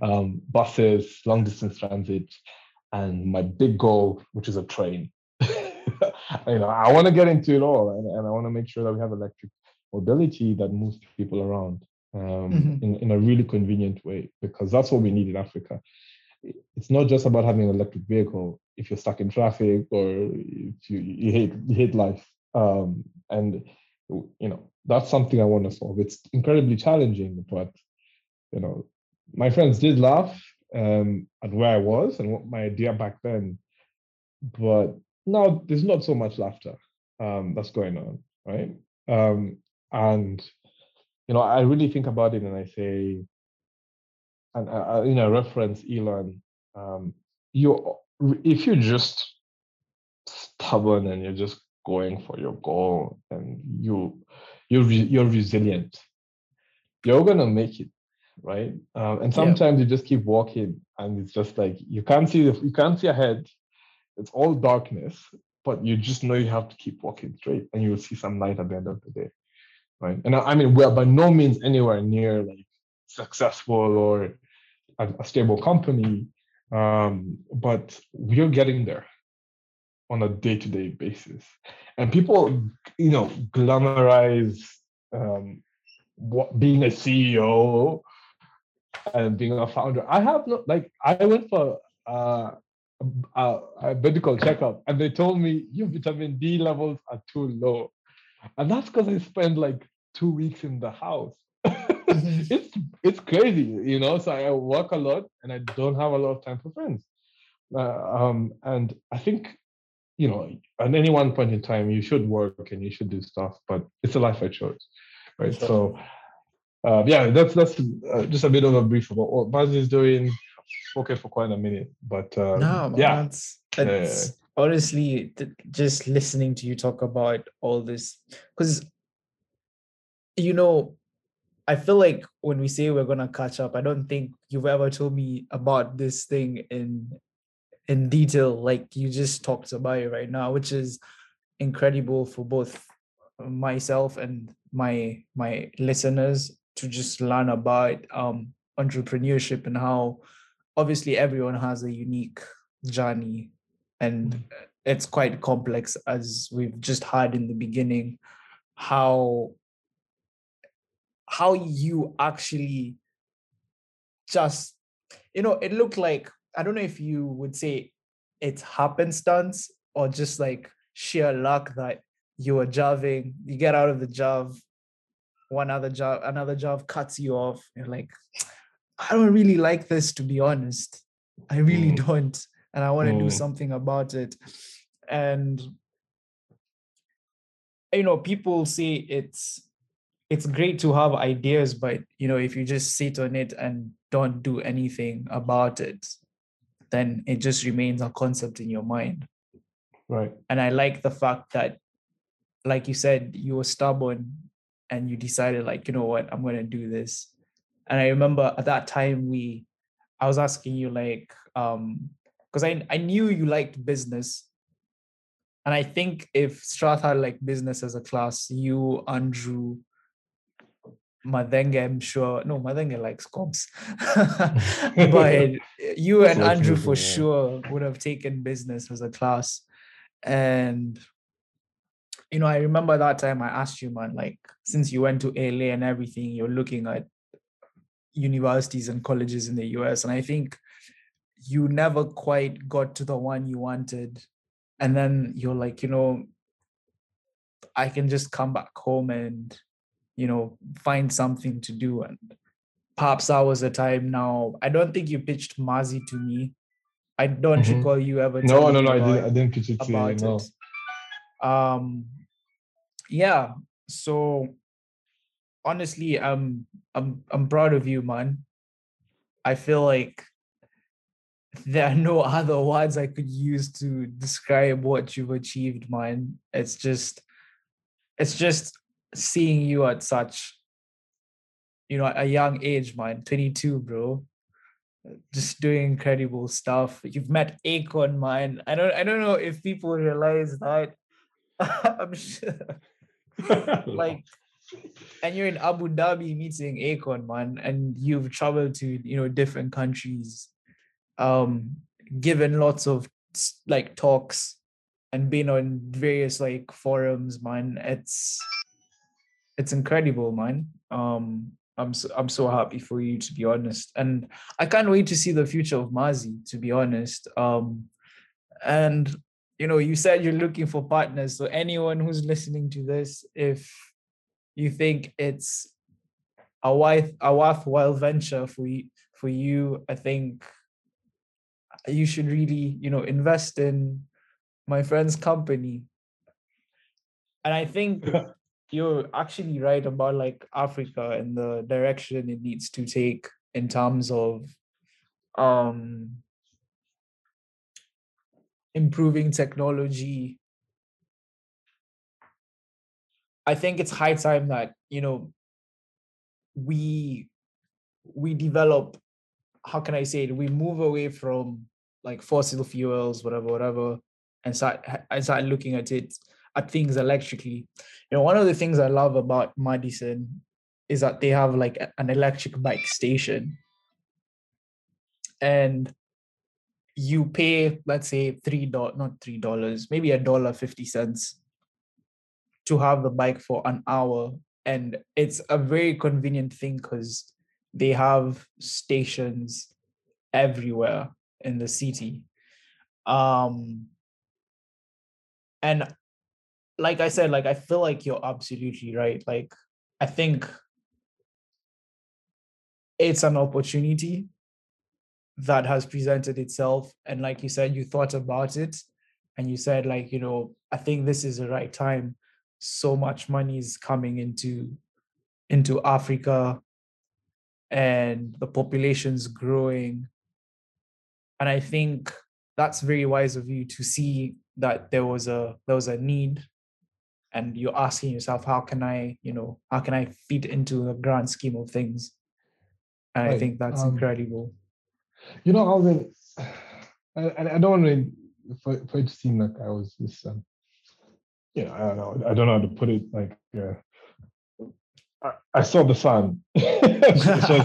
um, buses, long distance transit, and my big goal, which is a train. you know, I want to get into it all, and, and I want to make sure that we have electric mobility that moves people around um, Mhm. in, in a really convenient way, because that's what we need in Africa. It's not just about having an electric vehicle if you're stuck in traffic or if you, you hate you hate life. Um, and you know, that's something I want to solve. It's incredibly challenging, but you know, my friends did laugh um, at where I was and what my idea back then. But now there's not so much laughter um, that's going on, right? Um, and you know, I really think about it and I say, and I, you know, reference Elon. Um, you, if you're just stubborn and you're just going for your goal and you, you're you're resilient, you're gonna make it, right? Um, and Yeah. sometimes you just keep walking and it's just like you can't see the, you can't see ahead. It's all darkness, but you just know you have to keep walking straight and you'll see some light at the end of the day right? And I, I mean, we're by no means anywhere near like successful or a, a stable company, um, but we're getting there on a day-to-day basis. And people, you know, glamorize um, what being a CEO and being a founder. I have not like. I went for uh, a, a medical checkup, and they told me your vitamin D levels are too low and that's because I spend like two weeks in the house. it's it's crazy, you know. So I work a lot and I don't have a lot of time for friends. Uh, um, and I think, you know, at any one point in time, you should work and you should do stuff, but it's a life I chose, right? So, uh, yeah, that's that's uh, just a bit of a brief about what Buzz is doing. Okay, for quite a minute, but um, no, man, yeah, it's, it's honestly th- just listening to you talk about all this because you know I feel like when we say we're gonna catch up, I don't think you've ever told me about this thing in in detail like you just talked about it right now, which is incredible for both myself and my my listeners to just learn about um entrepreneurship and how obviously everyone has a unique journey and it's quite complex as we've just had in the beginning how how you actually just you know it looked like i don't know if you would say it's happenstance or just like sheer luck that you were javing you get out of the jav one other job another job cuts you off you're like i don't really like this to be honest i really Mm. don't and i want to do Mm. something about it and you know people say it's it's great to have ideas but you know if you just sit on it and don't do anything about it then it just remains a concept in your mind. Right. and i like the fact that like you said you were stubborn and you decided like you know what? I'm going to do this. And i remember at that time we i was asking you like um because I, I knew you liked business. And i think if strath had like business as a class you andrew Madenge, I'm sure. No, Madenge likes comps. but you and Andrew for sure would have taken business as a class. And you know, I remember that time I asked you, man, like since you went to ALA and everything, you're looking at universities and colleges in the US. And I think you never quite got to the one you wanted. And then you're like, you know, I can just come back home and, you know, find something to do. And perhaps that was the time now. I don't think you pitched Mazi to me. I don't Mhm. recall you ever. No, no, no. I didn't. I didn't pitch it to you. No. Um, yeah. So honestly, I'm I'm I'm proud of you, man. I feel like there are no other words I could use to describe what you've achieved, man. It's just it's just seeing you at such you know a young age, man. 22, bro. Just doing incredible stuff. You've met Akon, man. I don't I don't know if people realize that. I'm sure like and you're in Abu Dhabi meeting Akon, man, and you've traveled to you know different countries, um, given lots of like talks and been on various like forums, man. It's it's incredible, man. Um, I'm so, I'm so happy for you to be honest, and I can't wait to see the future of Mazi. To be honest, um, and you know, you said you're looking for partners. So anyone who's listening to this, if you think it's a wife a worthwhile venture for you for you, I think you should really, you know, invest in my friend's company. And I think you're actually right about like Africa and the direction it needs to take in terms of um improving technology. I think it's high time that, you know, we we develop how can I say it? We move away from like fossil fuels, whatever, whatever, and start and start looking at it at things electrically. You know, one of the things I love about Madison is that they have like an electric bike station. And you pay, let's say, three dollars, not three dollars, maybe a dollar fifty cents to have the bike for an hour. And it's a very convenient thing because they have stations everywhere in the city. Um and like I said, like I feel like you're absolutely right. Like I think it's an opportunity that has presented itself. And like you said, you thought about it and you said, like, you know, I think this is the right time. So much money is coming into into Africa and the population's growing. And I think that's very wise of you to see that there was a there was a need and you're asking yourself how can i you know how can i fit into the grand scheme of things and i think that's um, incredible You know, Alvin, I, I I don't want to for, for it to seem like I was this, um, you know, I don't know, I don't know how to put it. Like, uh, I, I saw the sun. I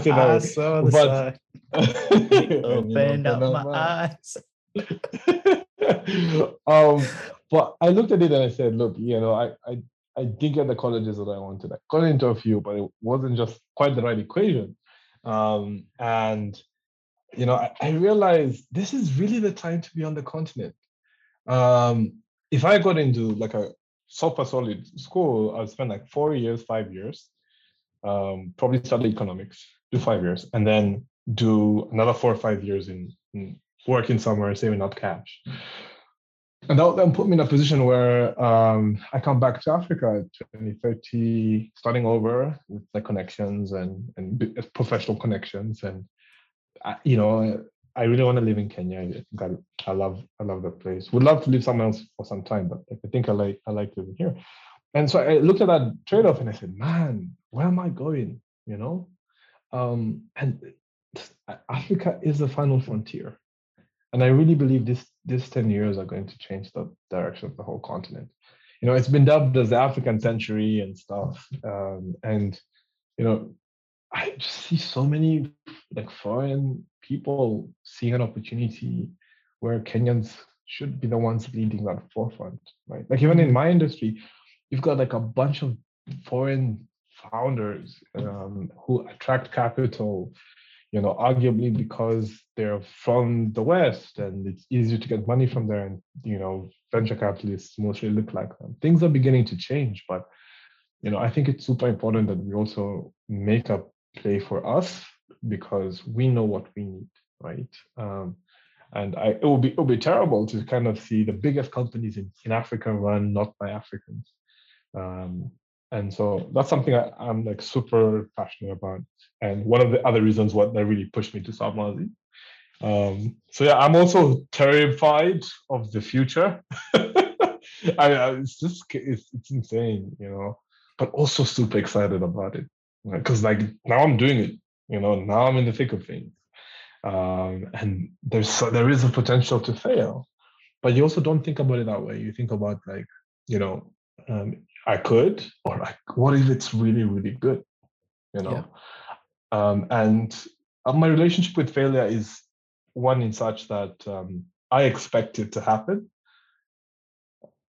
I way? saw the But- sun, And, you know, opened up my eyes. um, but I looked at it and I said, look, you know, I, I, I did get the colleges that I wanted. I got into a few, but it wasn't just quite the right equation. Um, and, you know, I, I realized this is really the time to be on the continent. Um, if I got into like a super solid school, I'd spend like four years, five years, um, probably study economics, do five years, and then do another four or five years in, in working somewhere, saving up cash. And that then put me in a position where um, I come back to Africa at 2030, starting over with the connections and, and professional connections. And, I, you know, I really want to live in Kenya. I think I, I love I love that place. Would love to live somewhere else for some time, but I think I like I like living here. And so I looked at that trade-off and I said, man, where am I going? You know? Um, and Africa is the final frontier. And I really believe this this 10 years are going to change the direction of the whole continent. You know, it's been dubbed as the African century and stuff. Um, and you know, I just see so many like foreign people seeing an opportunity where Kenyans should be the ones leading that forefront, right? Like even in my industry, you've got like a bunch of foreign founders um, who attract capital, you know, arguably because they're from the West and it's easier to get money from there. And, you know, venture capitalists mostly look like them. Things are beginning to change, but, you know, I think it's super important that we also make a play for us because we know what we need, right? Um, and I, it will be it be terrible to kind of see the biggest companies in, in Africa run not by Africans. Um, and so that's something I, I'm like super passionate about. And one of the other reasons what that really pushed me to Mazi. Um, so yeah, I'm also terrified of the future. I, I it's just it's, it's insane, you know, but also super excited about it because like now I'm doing it, you know, now I'm in the thick of things, um, and there's there is a potential to fail, but you also don't think about it that way. You think about like, you know, um, I could, or like, what if it's really really good, you know, um, and uh, my relationship with failure is one in such that um, I expect it to happen.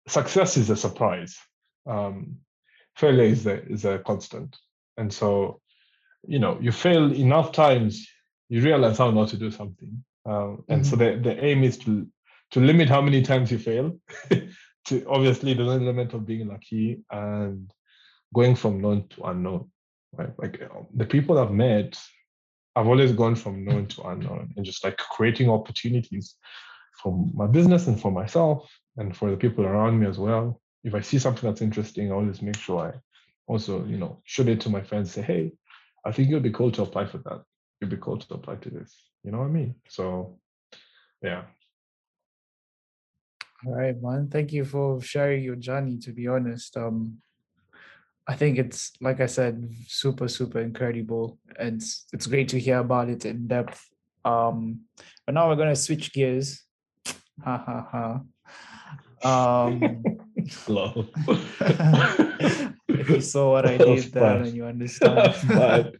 Success is a surprise. Um, failure is a is a constant, and so you know you fail enough times, you realize how not to do something, um, and so the the aim is to to limit how many times you fail. to obviously the element of being lucky and going from known to unknown, right? Like the people I've met I've always gone from known to unknown and just like creating opportunities for my business and for myself and for the people around me as well. If I see something that's interesting, I always make sure I also, you know, show it to my friends, say, hey, I think it'd be cool to apply for that. It'd be cool to apply to this. You know what I mean? So yeah. All right, man. Thank you for sharing your journey. To be honest, um, I think it's like I said, super, super incredible. And it's, it's great to hear about it in depth. Um, but now we're gonna switch gears. Ha ha ha. Um, Lol. if you saw what I did there, and you understand.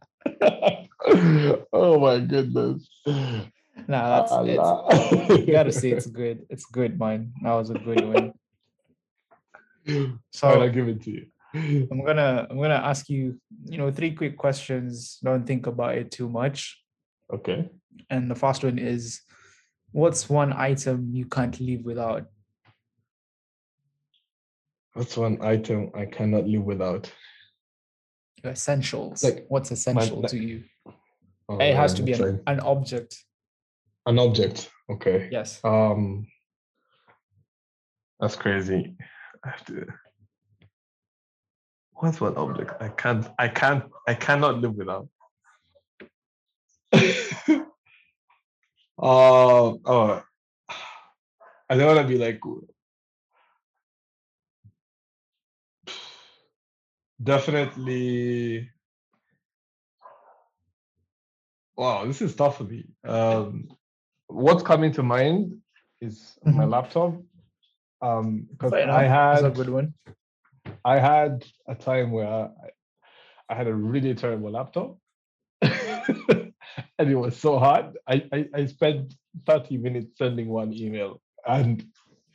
Oh my goodness. nah, that's it's, Allah. you gotta say it's good. It's good, man. That was a good one. So I'll give it to you. I'm gonna I'm gonna ask you, you know, three quick questions. Don't think about it too much. Okay. And the first one is, what's one item you can't live without? What's one item I cannot live without. Your essentials. Like, What's essential like- to you? Oh, it has to be an, an object. An object. Okay. Yes. Um, that's crazy. I have to. What's one object? I can't. I can't. I cannot live without. uh, oh. I don't want to be like. Definitely. Wow, this is tough for me. Um, what's coming to mind is my Mhm. laptop. Um, because I enough. That's had a good one. I had a time where I, I had a really terrible laptop, and it was so hard. I, I I spent thirty minutes sending one email, and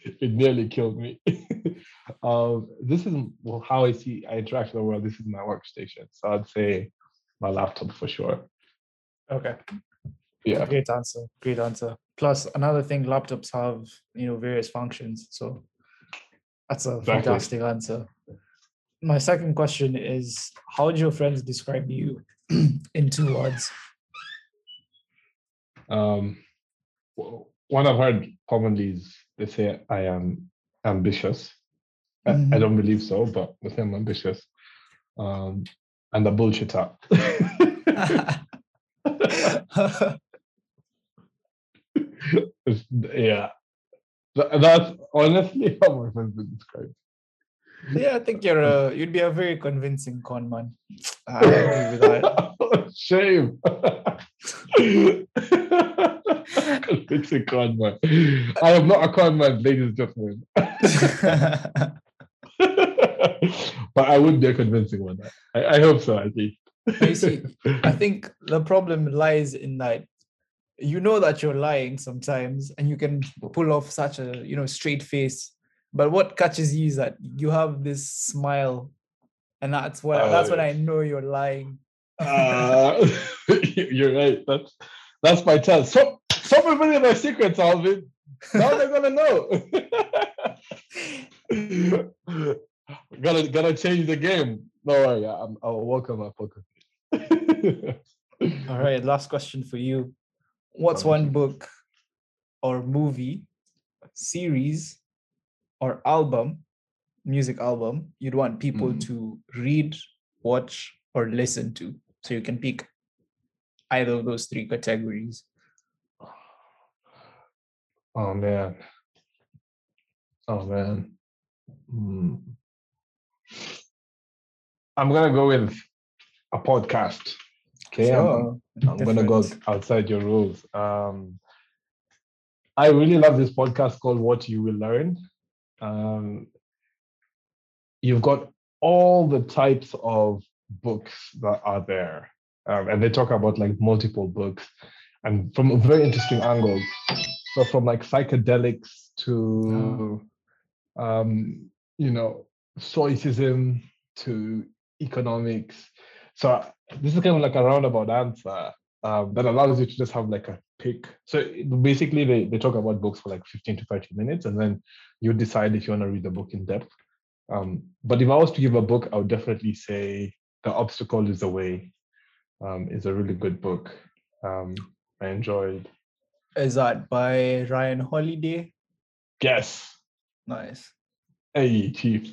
it nearly killed me. um, this is well, how I see I interact with the world. This is my workstation, so I'd say my laptop for sure. Okay. Yeah. Great answer. Great answer. Plus, another thing, laptops have you know various functions. So that's a Exactly. fantastic answer. My second question is: How would your friends describe you in two words? Um, one I've heard commonly is they say I am ambitious. I, I Mhm. don't believe so, but they say I'm ambitious. Um, and a bullshitter. Yeah. Th- That's honestly how my friends would describe. yeah, I think you're a you'd be a very convincing con man. I agree with that. Shame. it's a con man. I am not a con man, ladies and gentlemen. but I would be a convincing one. I, I hope so, at least. you see, I think the problem lies in that you know that you're lying sometimes and you can pull off such a you know straight face but what catches you is that you have this smile and that's what that's when Uh, i know you're lying Uh, you're right. That's that's my chance. So stop revealing my secrets, Alvin. Now they're gonna know. gotta gotta change the game. No worry, I'm, I'll work on my poker. all right last question for you what's one book or movie series or album music album you'd want people Mhm. to read watch or listen to so you can pick either of those three categories oh man. Oh man. Hmm. I'm gonna go with a podcast. Okay, I'm- I'm gonna go outside your rules. Um, I really love this podcast called What You Will Learn. Um, you've got all the types of books that are there, um, and they talk about like multiple books, and from a very interesting angles. So from like psychedelics to, um, you know, stoicism to economics. So this is kind of like a roundabout answer um, that allows you to just have like a pick. So basically, they, they talk about books for like 15 to 30 minutes, and then you decide if you want to read the book in depth. Um, but if I was to give a book, I would definitely say The Obstacle is the Way. Um, is a really good book. Um, I enjoyed. Is that by Ryan Holiday? Yes. Nice. Hey, Chief.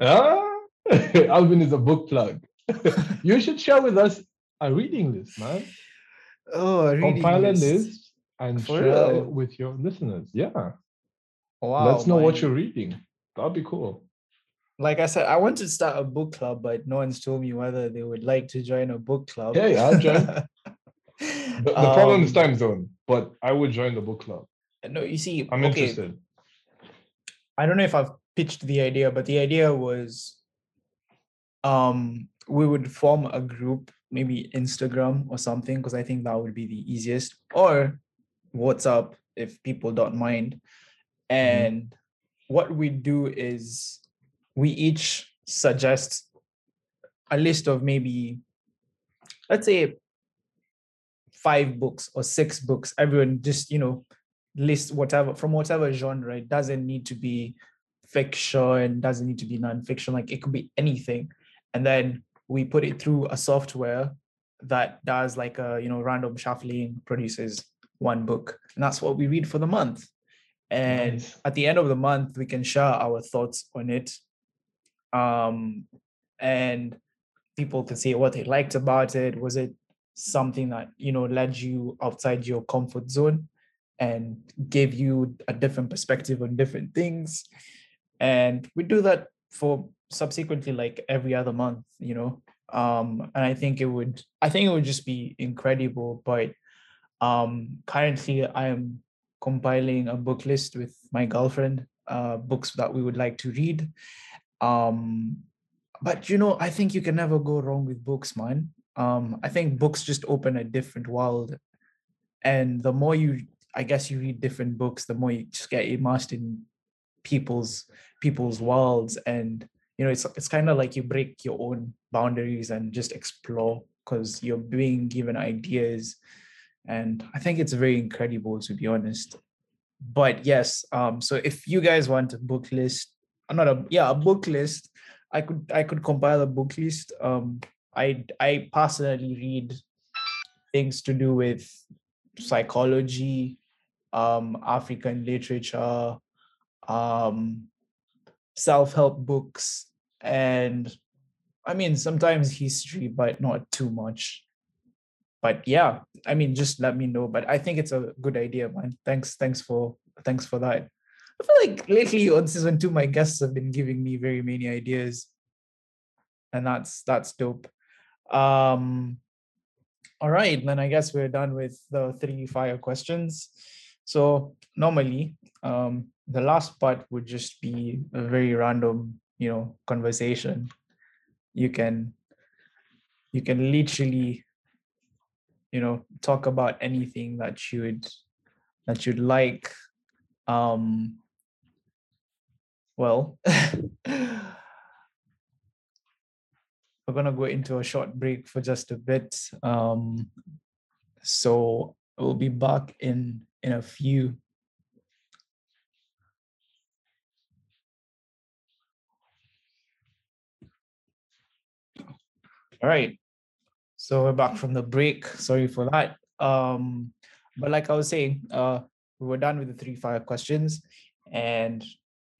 Ah, Alvin is a book plug. you should share with us a reading list, man. Oh, a reading Compile a list. list and For share real? it with your listeners. Yeah. Wow. Let's know what you're reading. That'd be cool. Like I said, I want to start a book club, but no one's told me whether they would like to join a book club. Hey, I'll join. The, the problem is Um, time zone, but I would join the book club. No, you see, I'm okay, interested. I don't know if I've pitched the idea, but the idea was um we would form a group, maybe Instagram or something, because I think that would be the easiest, or WhatsApp if people don't mind. Mm-hmm. And what we do is we each suggest a list of maybe let's say five books or six books. Everyone just, you know, list whatever from whatever genre. It doesn't need to be fiction, doesn't need to be nonfiction. Like it could be anything. And then we put it through a software that does like a you know random shuffling produces one book and that's what we read for the month. And Nice. at the end of the month we can share our thoughts on it um and people can say what they liked about it. Was it something that you know led you outside your comfort zone and gave you a different perspective on different things? And we do that for subsequently like every other month you know? Um and i think it would i think it would just be incredible but um currently i am compiling a book list with my girlfriend uh books that we would like to read. Um but you know i think you can never go wrong with books man. Um i think books just open a different world. And the more you i guess you read different books the more you just get immersed in people's people's worlds. And you know it's it's kind of like you break your own boundaries and just explore because you're being given ideas. And i think it's very incredible to be honest. But yes um so if you guys want a book list uh, not a yeah a book list i could i could compile a book list. Um i i personally read things to do with psychology um african literature um self-help books and i mean sometimes history but not too much. But yeah i mean just let me know but i think it's a good idea man. Thanks thanks for thanks for that. I feel like lately on season two my guests have been giving me very many ideas and that's that's dope. Um all right then i guess we're done with the three fire questions. So normally um the last part would just be a very random you know conversation. You can you can literally you know talk about anything that you would that you'd like. Um well we're gonna go into a short break for just a bit. Um so we'll be back in in a few all right so we're back from the break. Sorry for that. Um, but like I was saying, uh, we were done with the three fire questions, and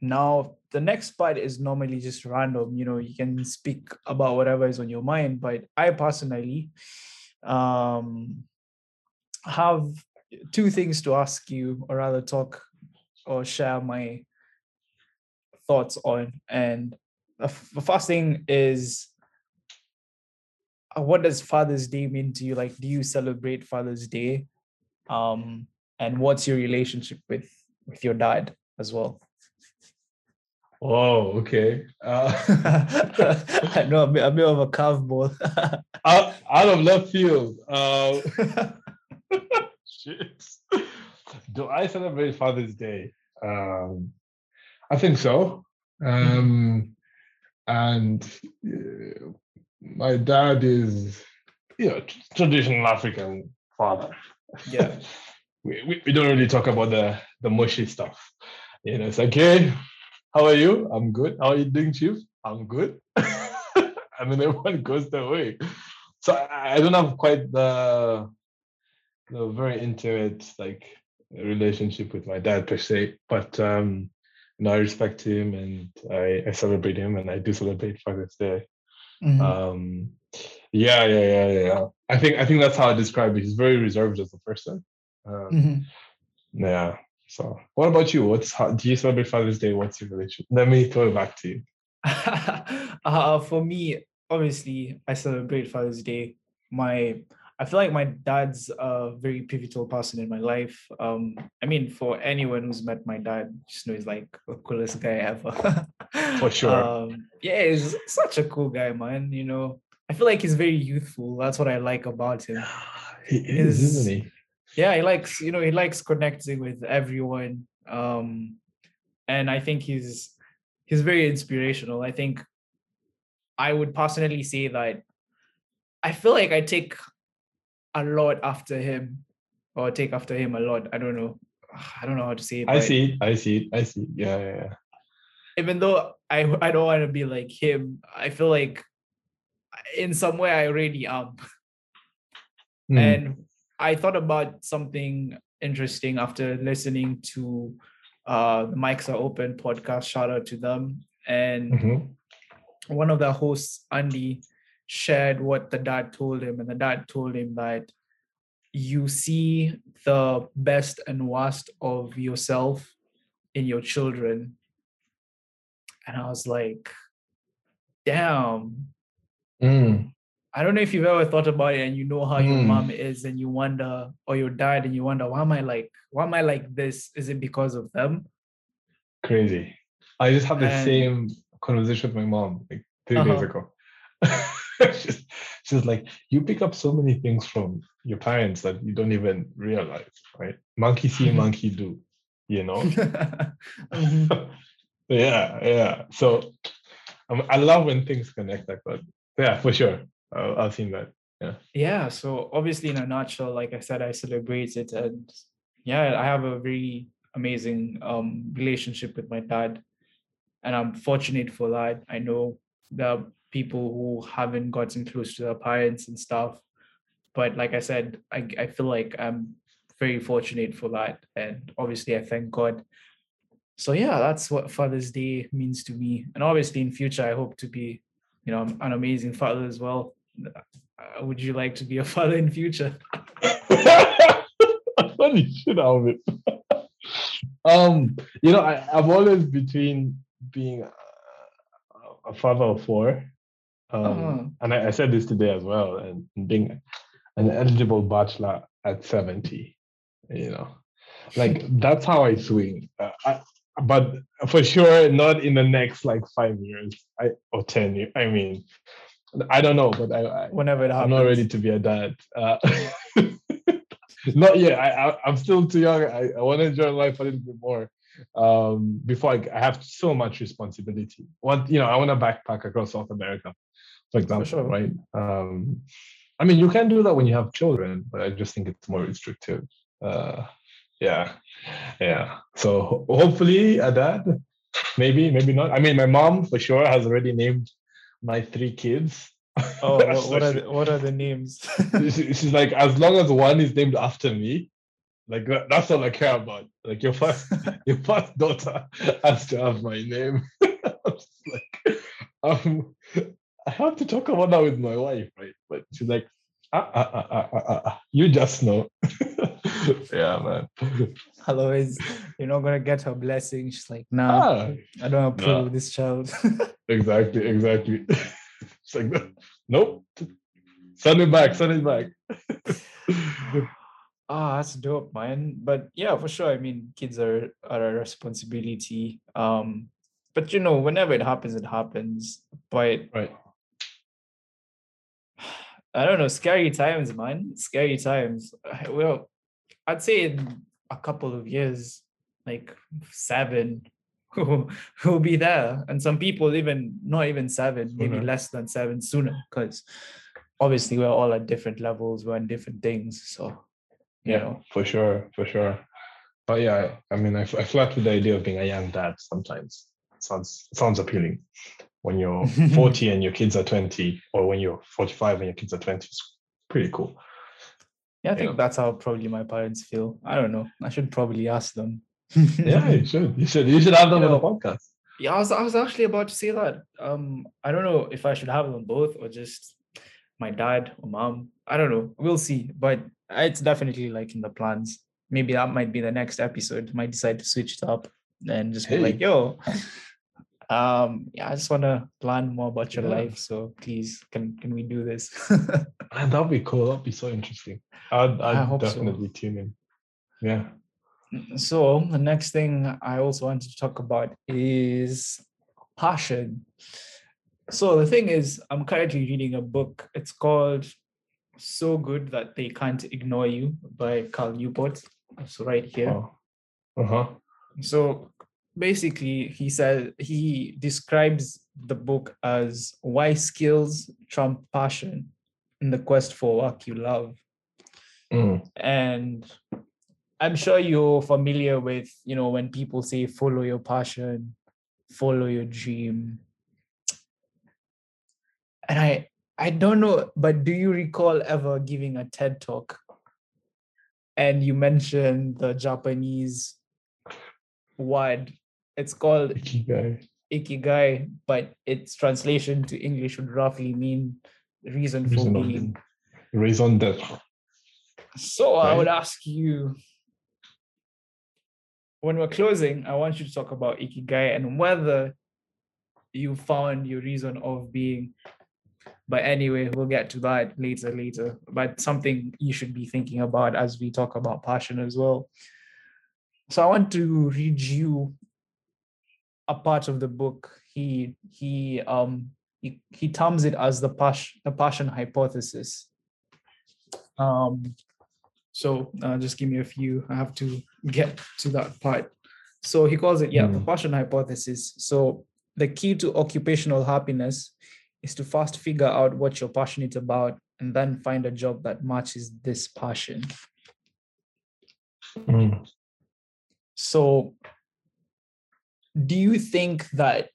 now the next part is normally just random. You know, you can speak about whatever is on your mind. But I personally um, have two things to ask you, or rather, talk or share my thoughts on. And the f- the first thing is what does Father's Day mean to you? Like, do you celebrate Father's Day? Um, and what's your relationship with with your dad as well? Oh, okay. Uh, I know a bit, a bit of a curveball. out, out of left field. Uh, shit. Do I celebrate Father's Day? Um, I think so. Um, and uh, my dad is, you know, traditional African father. Yeah. we, we, we don't really talk about the the mushy stuff. You know, it's like, hey, how are you? I'm good. How are you doing, Chief? I'm good. and then everyone goes their way. So I, I don't have quite the the very intimate like relationship with my dad per se, but um, you know, I respect him and I, I celebrate him and I do celebrate Father's Day. Mhm. Um, yeah, yeah, yeah, yeah. I think I think that's how I describe it. He's very reserved as a person. Um, Mhm. Yeah. So, what about you? What's how, do you celebrate Father's Day? What's your relationship? Let me throw it back to you. uh, for me, obviously, I celebrate Father's Day. My, I feel like my dad's a very pivotal person in my life. Um, I mean, for anyone who's met my dad, just know he's like the coolest guy ever. For sure. Um, yeah, he's such a cool guy, man. You know, I feel like he's very youthful. That's what I like about him. He is, is- isn't he? yeah he likes you know he likes connecting with everyone um and i think he's he's very inspirational i think i would personally say that i feel like i take a lot after him or take after him a lot i don't know i don't know how to say it I see it. I see it. I see it. Yeah, yeah, yeah. Even though i i don't want to be like him i feel like in some way I already am. Mm. And I thought about something interesting after listening to uh, the Mics Are Open podcast. Shout out to them. And Mhm. one of the hosts, Andy, shared what the dad told him. And the dad told him that you see the best and worst of yourself in your children. And I was like, damn, Mm. I don't know if you've ever thought about it and you know how your Mm. mom is and you wonder, or your dad, and you wonder, why am I like, why am I like this? Is it because of them? Crazy. I just had the And- same conversation with my mom like 3 days Uh-huh. ago. she's, she's like, you pick up so many things from your parents that you don't even realize, right? Monkey see, monkey do, you know? Mhm. Yeah, yeah. So um, I love when things connect like that. Yeah, for sure. I'll, I'll see that. Yeah. Yeah. So obviously, in a nutshell, like I said, I celebrate it, and yeah, I have a very amazing um relationship with my dad, and I'm fortunate for that. I know there are people who haven't gotten close to their parents and stuff, but like I said, I I feel like I'm very fortunate for that, and obviously, I thank God. So yeah, that's what Father's Day means to me, and obviously, in future, I hope to be, you know, an amazing father as well. Uh, would you like to be a father in future? Funny shit out of it. um, you know, I, I'm always between being a, a father of four, um, Uh-huh. and I, I said this today as well, and being an eligible bachelor at 70. You know, like that's how I swing. Uh, I, but for sure, not in the next like five years, I or ten years. I mean, I don't know, but I, I Whenever it happens. I'm not ready to be a dad. Uh, not yet. I, I I'm still too young. I, I want to enjoy life a little bit more. Um, before I, I have so much responsibility. What you know, I want to backpack across South America, for example, sure. right? Um, I mean, you can do that when you have children, but I just think it's more restrictive. Uh, yeah, yeah. So hopefully, a dad. Maybe, maybe not. I mean, my mom for sure has already named my three kids. Oh, what, what are the, what are the names? she- she's like, as long as one is named after me, like that, that's all I care about. Like your first, your first daughter has to have my name. Like, um, I have to talk about that with my wife, right? But she's like, ah, ah, ah, ah, ah, ah, ah, you just know. yeah, man. Otherwise, you're not gonna get her blessing. She's like, nah, Ah, I don't approve Nah. of this child. exactly, exactly. it's like, nope. Send it back. Send it back. Ah, that's dope, man. But yeah, for sure. I mean, kids are are a responsibility. Um, but you know, whenever it happens, it happens. But right. I don't know, scary times, man. Scary times. Well, I'd say in a couple of years, like seven, who'll be there. And some people even not even seven, maybe Sooner. less than seven sooner, because obviously we're all at different levels, we're in different things. So you Yeah, know. for sure, for sure. But yeah, I I mean, I, I flirt with the idea of being a young dad sometimes. sounds sounds appealing. When you're 40 and your kids are 20, or when you're 45 and your kids are 20, it's pretty cool. Yeah, I think Yeah. that's how probably my parents feel. I don't know. I should probably ask them. Yeah, you should. You should. You should have them You on the podcast. Yeah, I was I was actually about to say that. Um, I don't know if I should have them both or just my dad or mom. I don't know. We'll see. But it's definitely like in the plans. Maybe that might be the next episode. Might decide to switch it up and just be like, yo. Um, yeah, I just want to learn more about your Yeah. life. So please, can can we do this? That'd be cool. That'd be so interesting. I'd, I I'd hope so. definitely tune in. Yeah. so the next thing I also wanted to talk about is passion. So the thing is, I'm currently reading a book. It's called "So Good That They Can't Ignore You" by Cal Newport. It's right here. Oh. Uh huh. So basically, he said he describes the book as why skills trump passion in the quest for work you love. Mm. and i'm sure you're familiar with you know when people say follow your passion follow your dream and i I don't know, but do you recall ever giving a TED talk and you mentioned the Japanese word? It's called Ikigai. ikigai, but its translation to English would roughly mean reason for Reason of being. Raison d'être. So I would ask you when we're closing, I want you to talk about ikigai and whether you found your reason of being. But anyway, we'll get to that later, later. But something you should be thinking about as we talk about passion as well. So I want to read you a part of the book. He he um he, he terms it as the passion the passion hypothesis. Um so uh, just give me a few. I have to get to that part. So he calls it, yeah, the Hmm. passion hypothesis. So the key to occupational happiness is to first figure out what you're passionate about and then find a job that matches this passion. Mm. So do you think that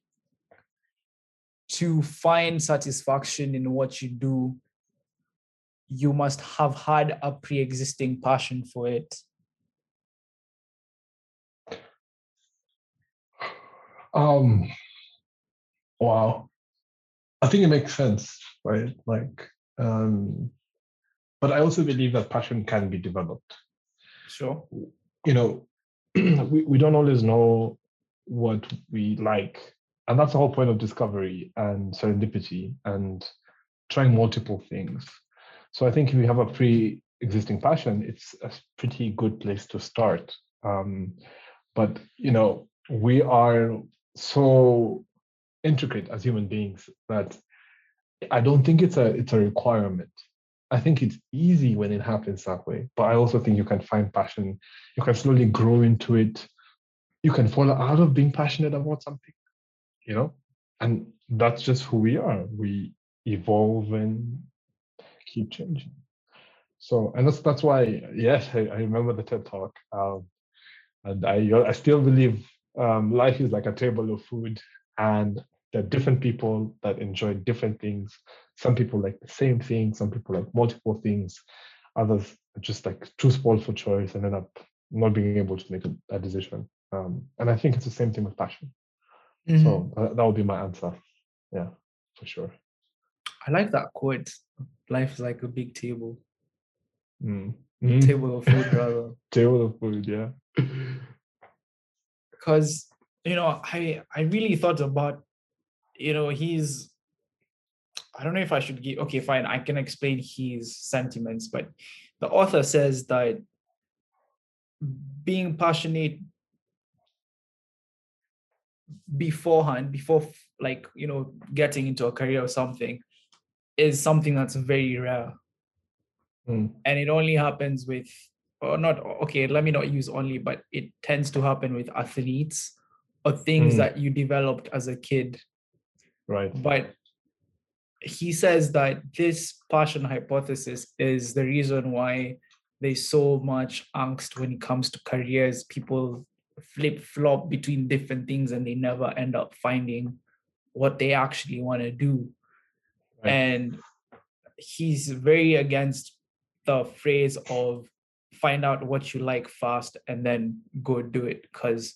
to find satisfaction in what you do, you must have had a pre-existing passion for it? Um, wow. I think it makes sense, right? Like, um, but I also believe that passion can be developed. Sure. You know, we, we don't always know what we like. And that's the whole point of discovery and serendipity and trying multiple things. So I think if you have a pre existing passion, it's a pretty good place to start. Um, but, you know, we are so intricate as human beings that I don't think it's a it's a requirement. I think it's easy when it happens that way, but I also think you can find passion. You can slowly grow into it. You can fall out of being passionate about something, you know, and that's just who we are. We evolve and keep changing. So, and that's that's why, yes, I, I remember the TED talk, um, and I I still believe um, life is like a table of food, and there are different people that enjoy different things. Some people like the same thing, some people like multiple things, others just like too spoiled for choice and end up not being able to make a, a decision. Um, and I think it's the same thing with passion. Mhm. So uh, that would be my answer. Yeah, for sure. I like that quote. Life is like a big table, Mm. Mm. table of food, rather. Table of food, yeah. Because you know, I I really thought about, you know, he's. I don't know if I should give. Okay, fine. I can explain his sentiments, but the author says that being passionate beforehand, before like you know getting into a career or something, is something that's very rare. Mm. and it only happens with or not okay let me not use only but it tends to happen with athletes or things Mm. that you developed as a kid Right. but he says that this passion hypothesis is the reason why there's so much angst when it comes to careers people flip flop between different things and they never end up finding what they actually want to do. Right. and he's very against the phrase of find out what you like fast and then go do it. Because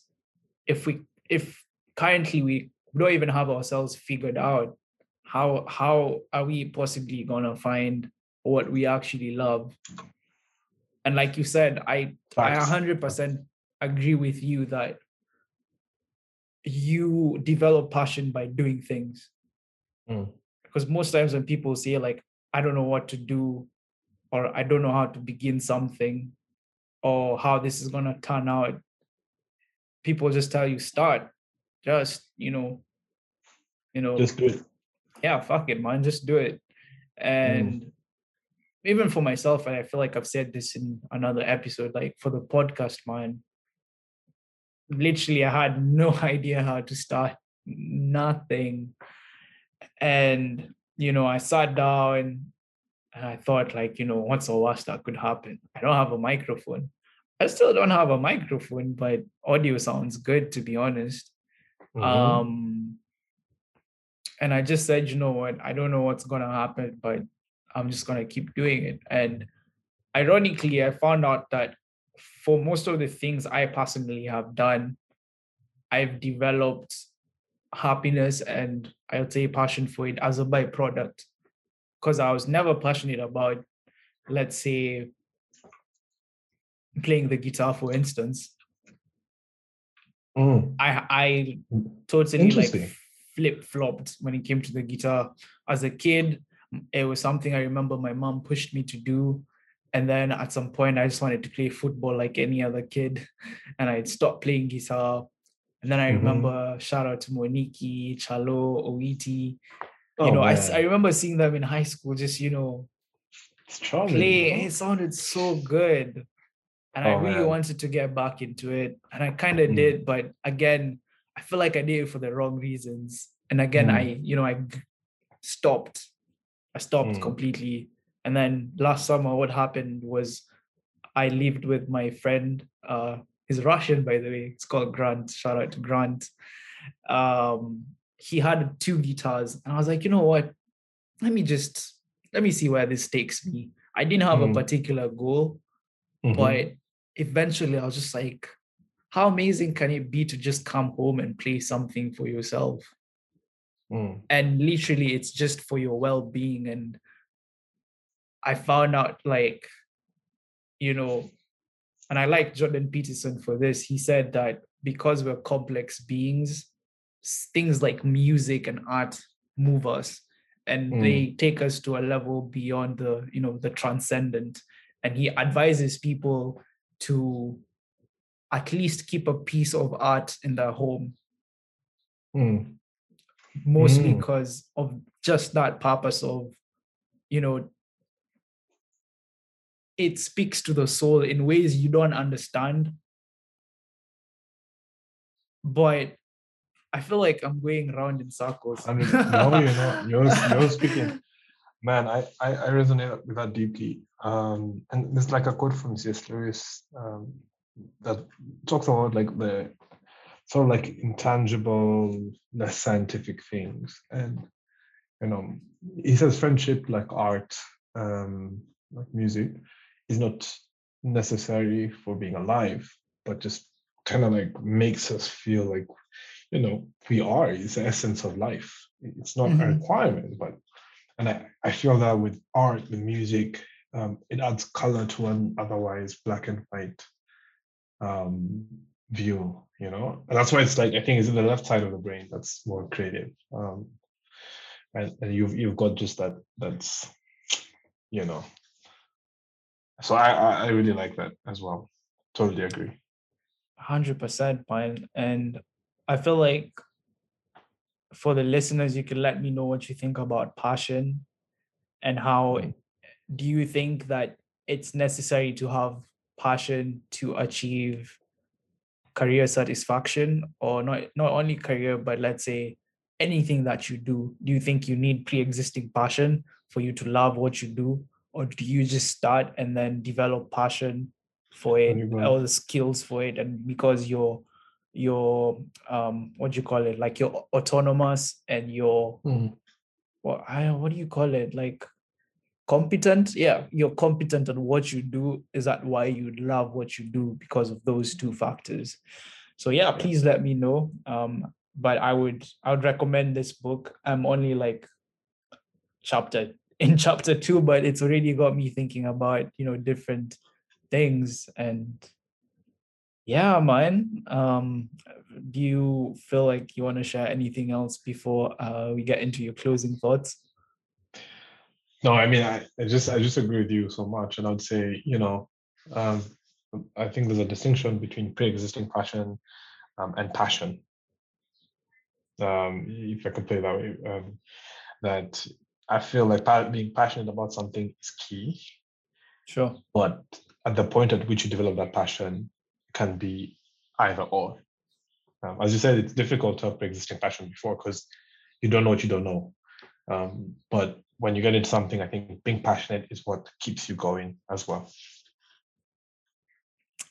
if we if currently we don't even have ourselves figured out how how are we possibly going to find what we actually love? And like you said i i 100% agree with you that you develop passion by doing things Mm. because most times when people say like i don't know what to do or i don't know how to begin something or how this is going to turn out people just tell you start just you know you know Just do it. yeah fuck it man just do it and even for myself and i feel like i've said this in another episode like for the podcast man literally i had no idea how to start nothing. And you know i sat down and i thought like you know what's the worst that could happen? I don't have a microphone. I still don't have a microphone but audio sounds good to be honest. Mhm. um and I just said, you know what, I don't know what's gonna happen, but I'm just gonna keep doing it. And ironically, I found out that for most of the things I personally have done, I've developed happiness and I'll say passion for it as a byproduct. Because I was never passionate about, let's say, playing the guitar, for instance. Mm, I I totally like flip flopped when it came to the guitar. As a kid, it was something I remember my mom pushed me to do. And then at some point, I just wanted to play football like any other kid. And I stopped playing guitar. And then I Mhm. remember shout out to Moniki, Chalo, Oiti. Oh, You know, I. I remember seeing them in high school, just, you know, charming. play. It sounded so good. And I Oh, really man. wanted to get back into it. And I kind of Mm. did, but again, I feel like I did it for the wrong reasons. And again, Mm. I, you know, i stopped. I stopped Mm. completely. And then last summer, what happened was I lived with my friend. Uh, he's Russian, by the way. It's called Grant. Shout out to Grant. Um, he had two guitars, and I was like, you know what? Let me just let me see where this takes me. I didn't have Mm. a particular goal, Mhm. but eventually I was just like, how amazing can it be to just come home and play something for yourself? Mm, And literally, it's just for your well being. And I found out, like, you know, and I like Jordan Peterson for this. He said that because we're complex beings, things like music and art move us and Mm. they take us to a level beyond the you know the transcendent and he advises people to at least keep a piece of art in their home mm, mostly Mm. because of just that purpose of you know it speaks to the soul in ways you don't understand but i feel like i'm going around in circles I mean, no, you're not. You're, you're speaking. Man, I, I, I resonate with that deeply. Um, and there's like a quote from C.S. Lewis um, that talks about like the sort of like intangible, less scientific things. And, you know, he says friendship, like art, um, like music, is not necessary for being alive, but just kind of like makes us feel like you know we are. It's the essence of life. It's not a Mhm. requirement but and I, I feel that with art with music um, it adds color to an otherwise black and white um, view you know? And that's why it's like i think it's in the left side of the brain that's more creative um, and, and you've you've got just that that's you know so I, I i really like that as well. Totally agree. 100% mine and i feel like for the listeners you can let me know what you think about passion and how Mm. do you think that it's necessary to have passion to achieve career satisfaction or not not only career but let's say anything that you do? Do you think you need pre-existing passion for you to love what you do or do you just start and then develop passion for it all the skills for it and because you're you're um what do you call it like you're autonomous and you're Mm. what I what do you call it? Like competent? Yeah, you're competent at what you do. Is that why you love what you do because of those two factors? So yeah, please let me know. Um, but I would I would recommend this book. I'm only like chapter in chapter two, but it's already got me thinking about you know different things and yeah man um do you feel like you want to share anything else before uh, we get into your closing thoughts No, I mean, I, I just I just agree with you so much, and I would say, you know, um, I think there's a distinction between pre-existing passion um, and passion. Um, if I could play that way, um, that I feel like being passionate about something is key, sure but at the point at which you develop that passion can be either or. Um, as you said, it's difficult to have pre-existing passion before because you don't know what you don't know. Um, but when you get into something, I think being passionate is what keeps you going as well.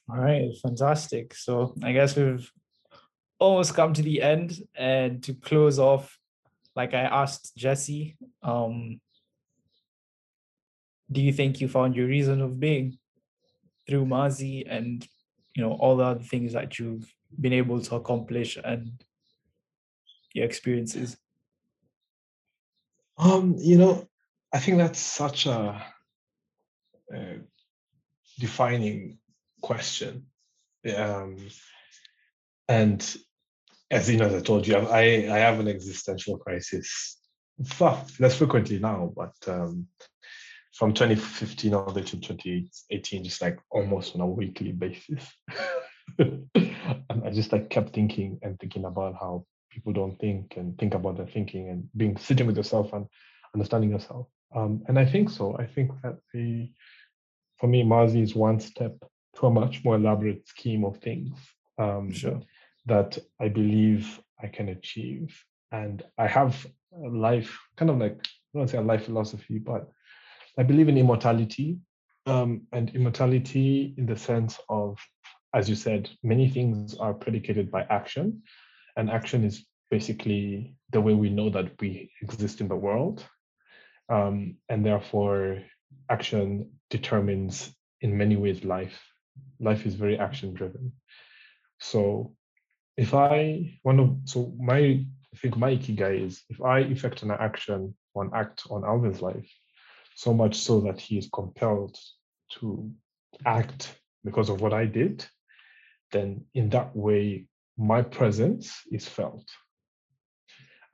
all right fantastic so i guess we've almost come to the end and to close off like I asked Jesse, um, do you think you found your reason of being through Mazi and you know all the other things that you've been able to accomplish and your experiences? Um, you know, I think that's such a, a defining question. Um, and as you know, as I told you, I I have an existential crisis, less frequently now, but um, from 2015 all the way to 2018, just like almost on a weekly basis. and I just like kept thinking and thinking about how people don't think and think about their thinking and being sitting with yourself and understanding yourself. Um, and I think so. I think that the for me, Mazi is one step to a much more elaborate scheme of things um, Sure. That I believe I can achieve. And I have a life, kind of like, I don't want to say a life philosophy, but I believe in immortality. Um, and immortality in the sense of, as you said, many things are predicated by action. And action is basically the way we know that we exist in the world. Um, and therefore, action determines in many ways life. Life is very action driven. So if I one of so my I think my ikigai is if I effect an action an act on Alvin's life, so much so that he is compelled to act because of what I did, then in that way my presence is felt.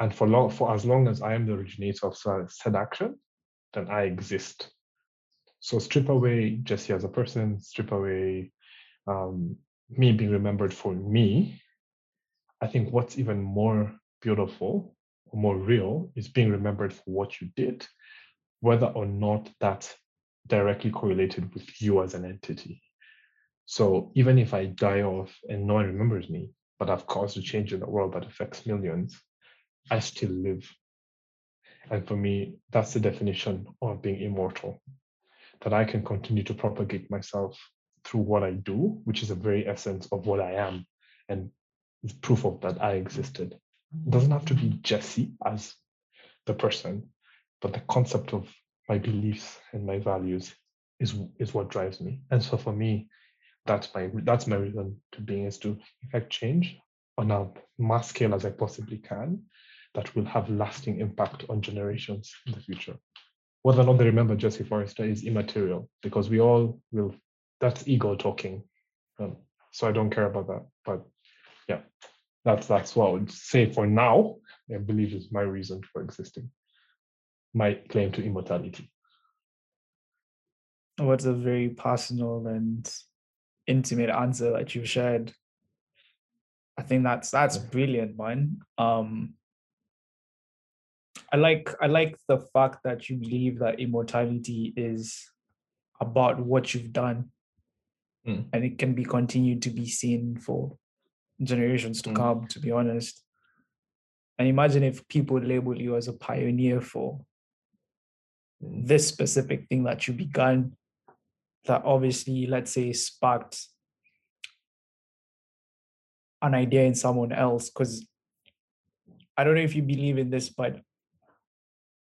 And for long for as long as I am the originator of said action, then I exist. So strip away Jesse as a person, strip away um, me being remembered for me. I think what's even more beautiful or more real is being remembered for what you did, whether or not that's directly correlated with you as an entity. So even if I die off and no one remembers me, but I've caused a change in the world that affects millions, I still live. And for me, that's the definition of being immortal that I can continue to propagate myself through what I do, which is a very essence of what I am, and it's proof of that I existed. It doesn't have to be Jesse as the person, but the concept of my beliefs and my values is is what drives me. And so for me, that's my that's my reason to being is to effect change on a mass scale as I possibly can that will have lasting impact on generations in the future whether or not they remember Jesse Forrester is immaterial because we all will, that's ego talking. Um, so I don't care about that. But yeah, that's that's what I would say for now. I believe is my reason for existing, my claim to immortality. What's a very personal and intimate answer that you've shared. I think that's that's brilliant, man. Um, I like I like the fact that you believe that immortality is about what you've done Mm. and it can be continued to be seen for generations to Mm. come to be honest and imagine if people label you as a pioneer for Mm. this specific thing that you began that obviously let's say sparked an idea in someone else because i don't know if you believe in this but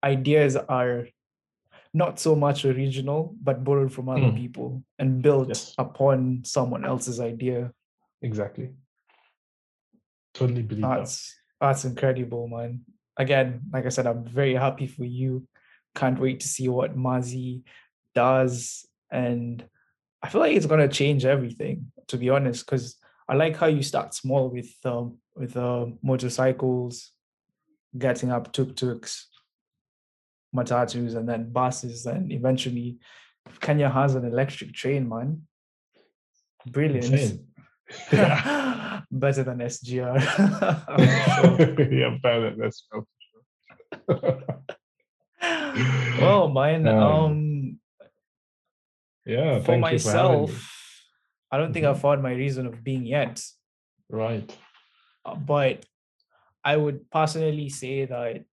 ideas are not so much original but borrowed from other Mm. people and built Yes. upon someone else's idea Exactly. Totally believe that. that's that's incredible man again like i said i'm very happy for you can't wait to see what mazi does and i feel like it's going to change everything to be honest because i like how you start small with um with uh, motorcycles getting up tuk-tuks matatus and then buses and eventually kenya has an electric train man brilliant Insane. Yeah. better than sgr sure. yeah, better. That's for sure. well mine Um, um yeah. for thank you for myself i don't think Mhm. i found my reason of being yet Right. uh, but i would personally say that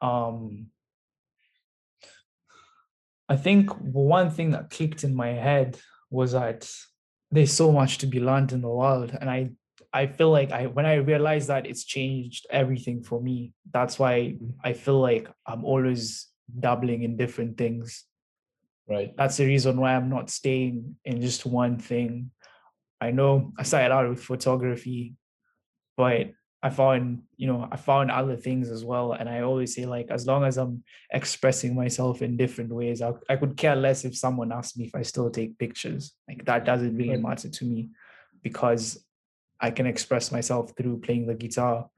um i think one thing that clicked in my head was that there's so much to be learned in the world and i I feel like I when I realized that it's changed everything for me. That's why mm. I feel like I'm always dabbling in different things. Right. That's the reason why I'm not staying in just one thing. I know I started out with photography, but I found, you know, I found other things as well. And I always say, like, as long as I'm expressing myself in different ways, I, I could care less if someone asks me if I still take pictures. Like, that doesn't really matter to me because I can express myself through playing the guitar.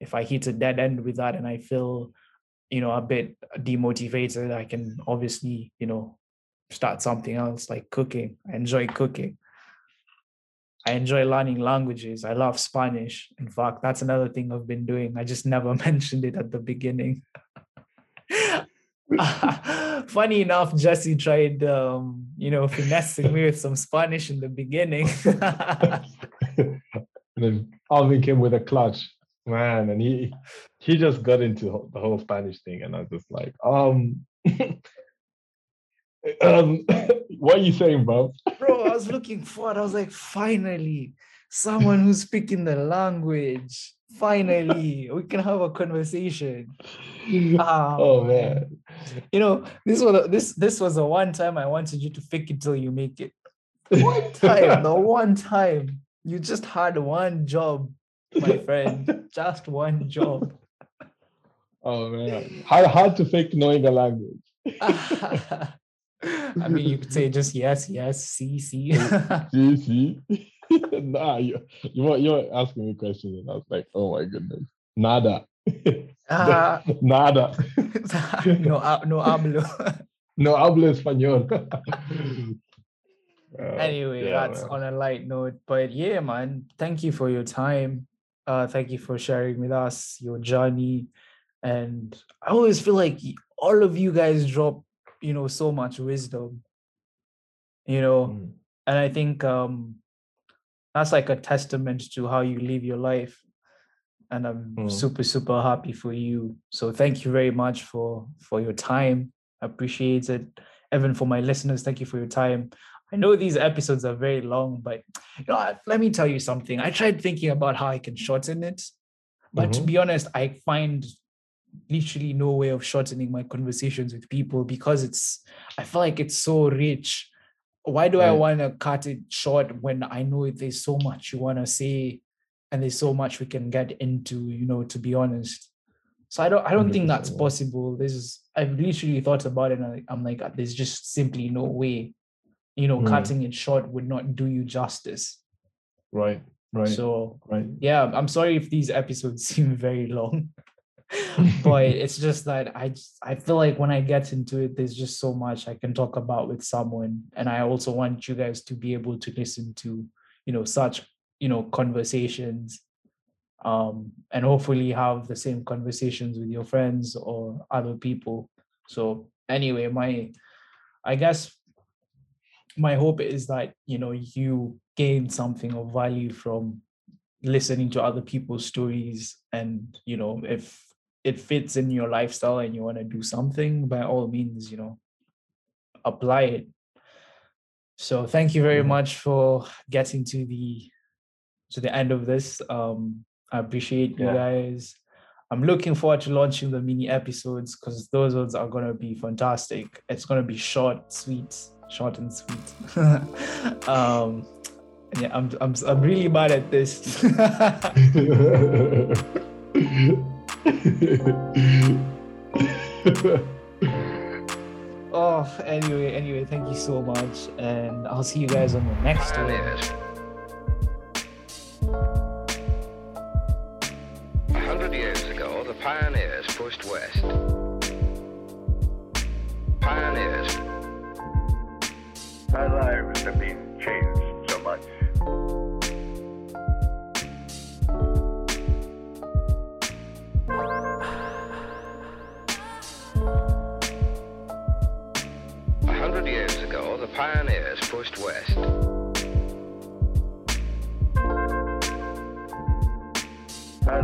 If I hit a dead end with that and I feel, you know, a bit demotivated, I can obviously, you know, start something else like cooking. I enjoy cooking. I enjoy learning languages. I love Spanish. In fact, that's another thing I've been doing. I just never mentioned it at the beginning. Funny enough, Jesse tried, um, you know, finessing me with some Spanish in the beginning. and then Alvin came with a clutch, man, and he he just got into the whole Spanish thing, and I was just like, um, um, what are you saying, bro? I was looking forward. I was like, finally, someone who's speaking the language. Finally, we can have a conversation. Ah, oh man, You know, this was this this was the one time I wanted you to fake it till you make it. One time, the one time. You just had one job, my friend. Just one job. oh man, hard hard to fake knowing a language. I mean, you could say just yes, yes, see, see. See, see, nah, you you were you were asking me questions, and I was like, oh my goodness, nada, Ah, nada, no, no hablo. no hablo español. Uh, anyway, yeah, that's man. on a light note. But yeah, man, thank you for your time. Uh, thank you for sharing with us your journey. And I always feel like all of you guys drop, you know, so much wisdom. You know, Mm. and I think um that's like a testament to how you live your life. And I'm Mm. super, super happy for you. So thank you very much for for your time. I appreciate it. Even for my listeners, thank you for your time. I know these episodes are very long, but you know, let me tell you something. I tried thinking about how I can shorten it, but to Mhm. be honest, I find literally no way of shortening my conversations with people because it's I feel like it's so rich. Why do I want to cut it short when I know there's so much you want to say and there's so much we can get into, you know, to be honest. So I don't I don't think that's 100%, possible. This is I've literally thought about it and I, I'm like, there's just simply no way. You know, Mm. cutting it short would not do you justice. Right, right, So right. yeah, I'm sorry if these episodes seem very long. but it's just that I just, I feel like when I get into it, there's just so much I can talk about with someone, and I also want you guys to be able to listen to, you know, such you know conversations, um, and hopefully have the same conversations with your friends or other people. So anyway, my, I guess, my hope is that you know you gain something of value from listening to other people's stories and you know if it fits in your lifestyle and you want to do something by all means you know apply it. So thank you very Mhm. much for getting to the to the end of this. Um i appreciate you Yeah. guys. I'm looking forward to launching the mini episodes because those ones are going to be fantastic. It's going to be short sweet short and sweet. Um yeah i'm i'm, I'm really bad at this Oh, anyway, anyway, thank you so much, and I'll see you guys on the next one. Pioneers. A hundred years ago, the pioneers pushed west. Pioneers. Our pioneers pushed west. Our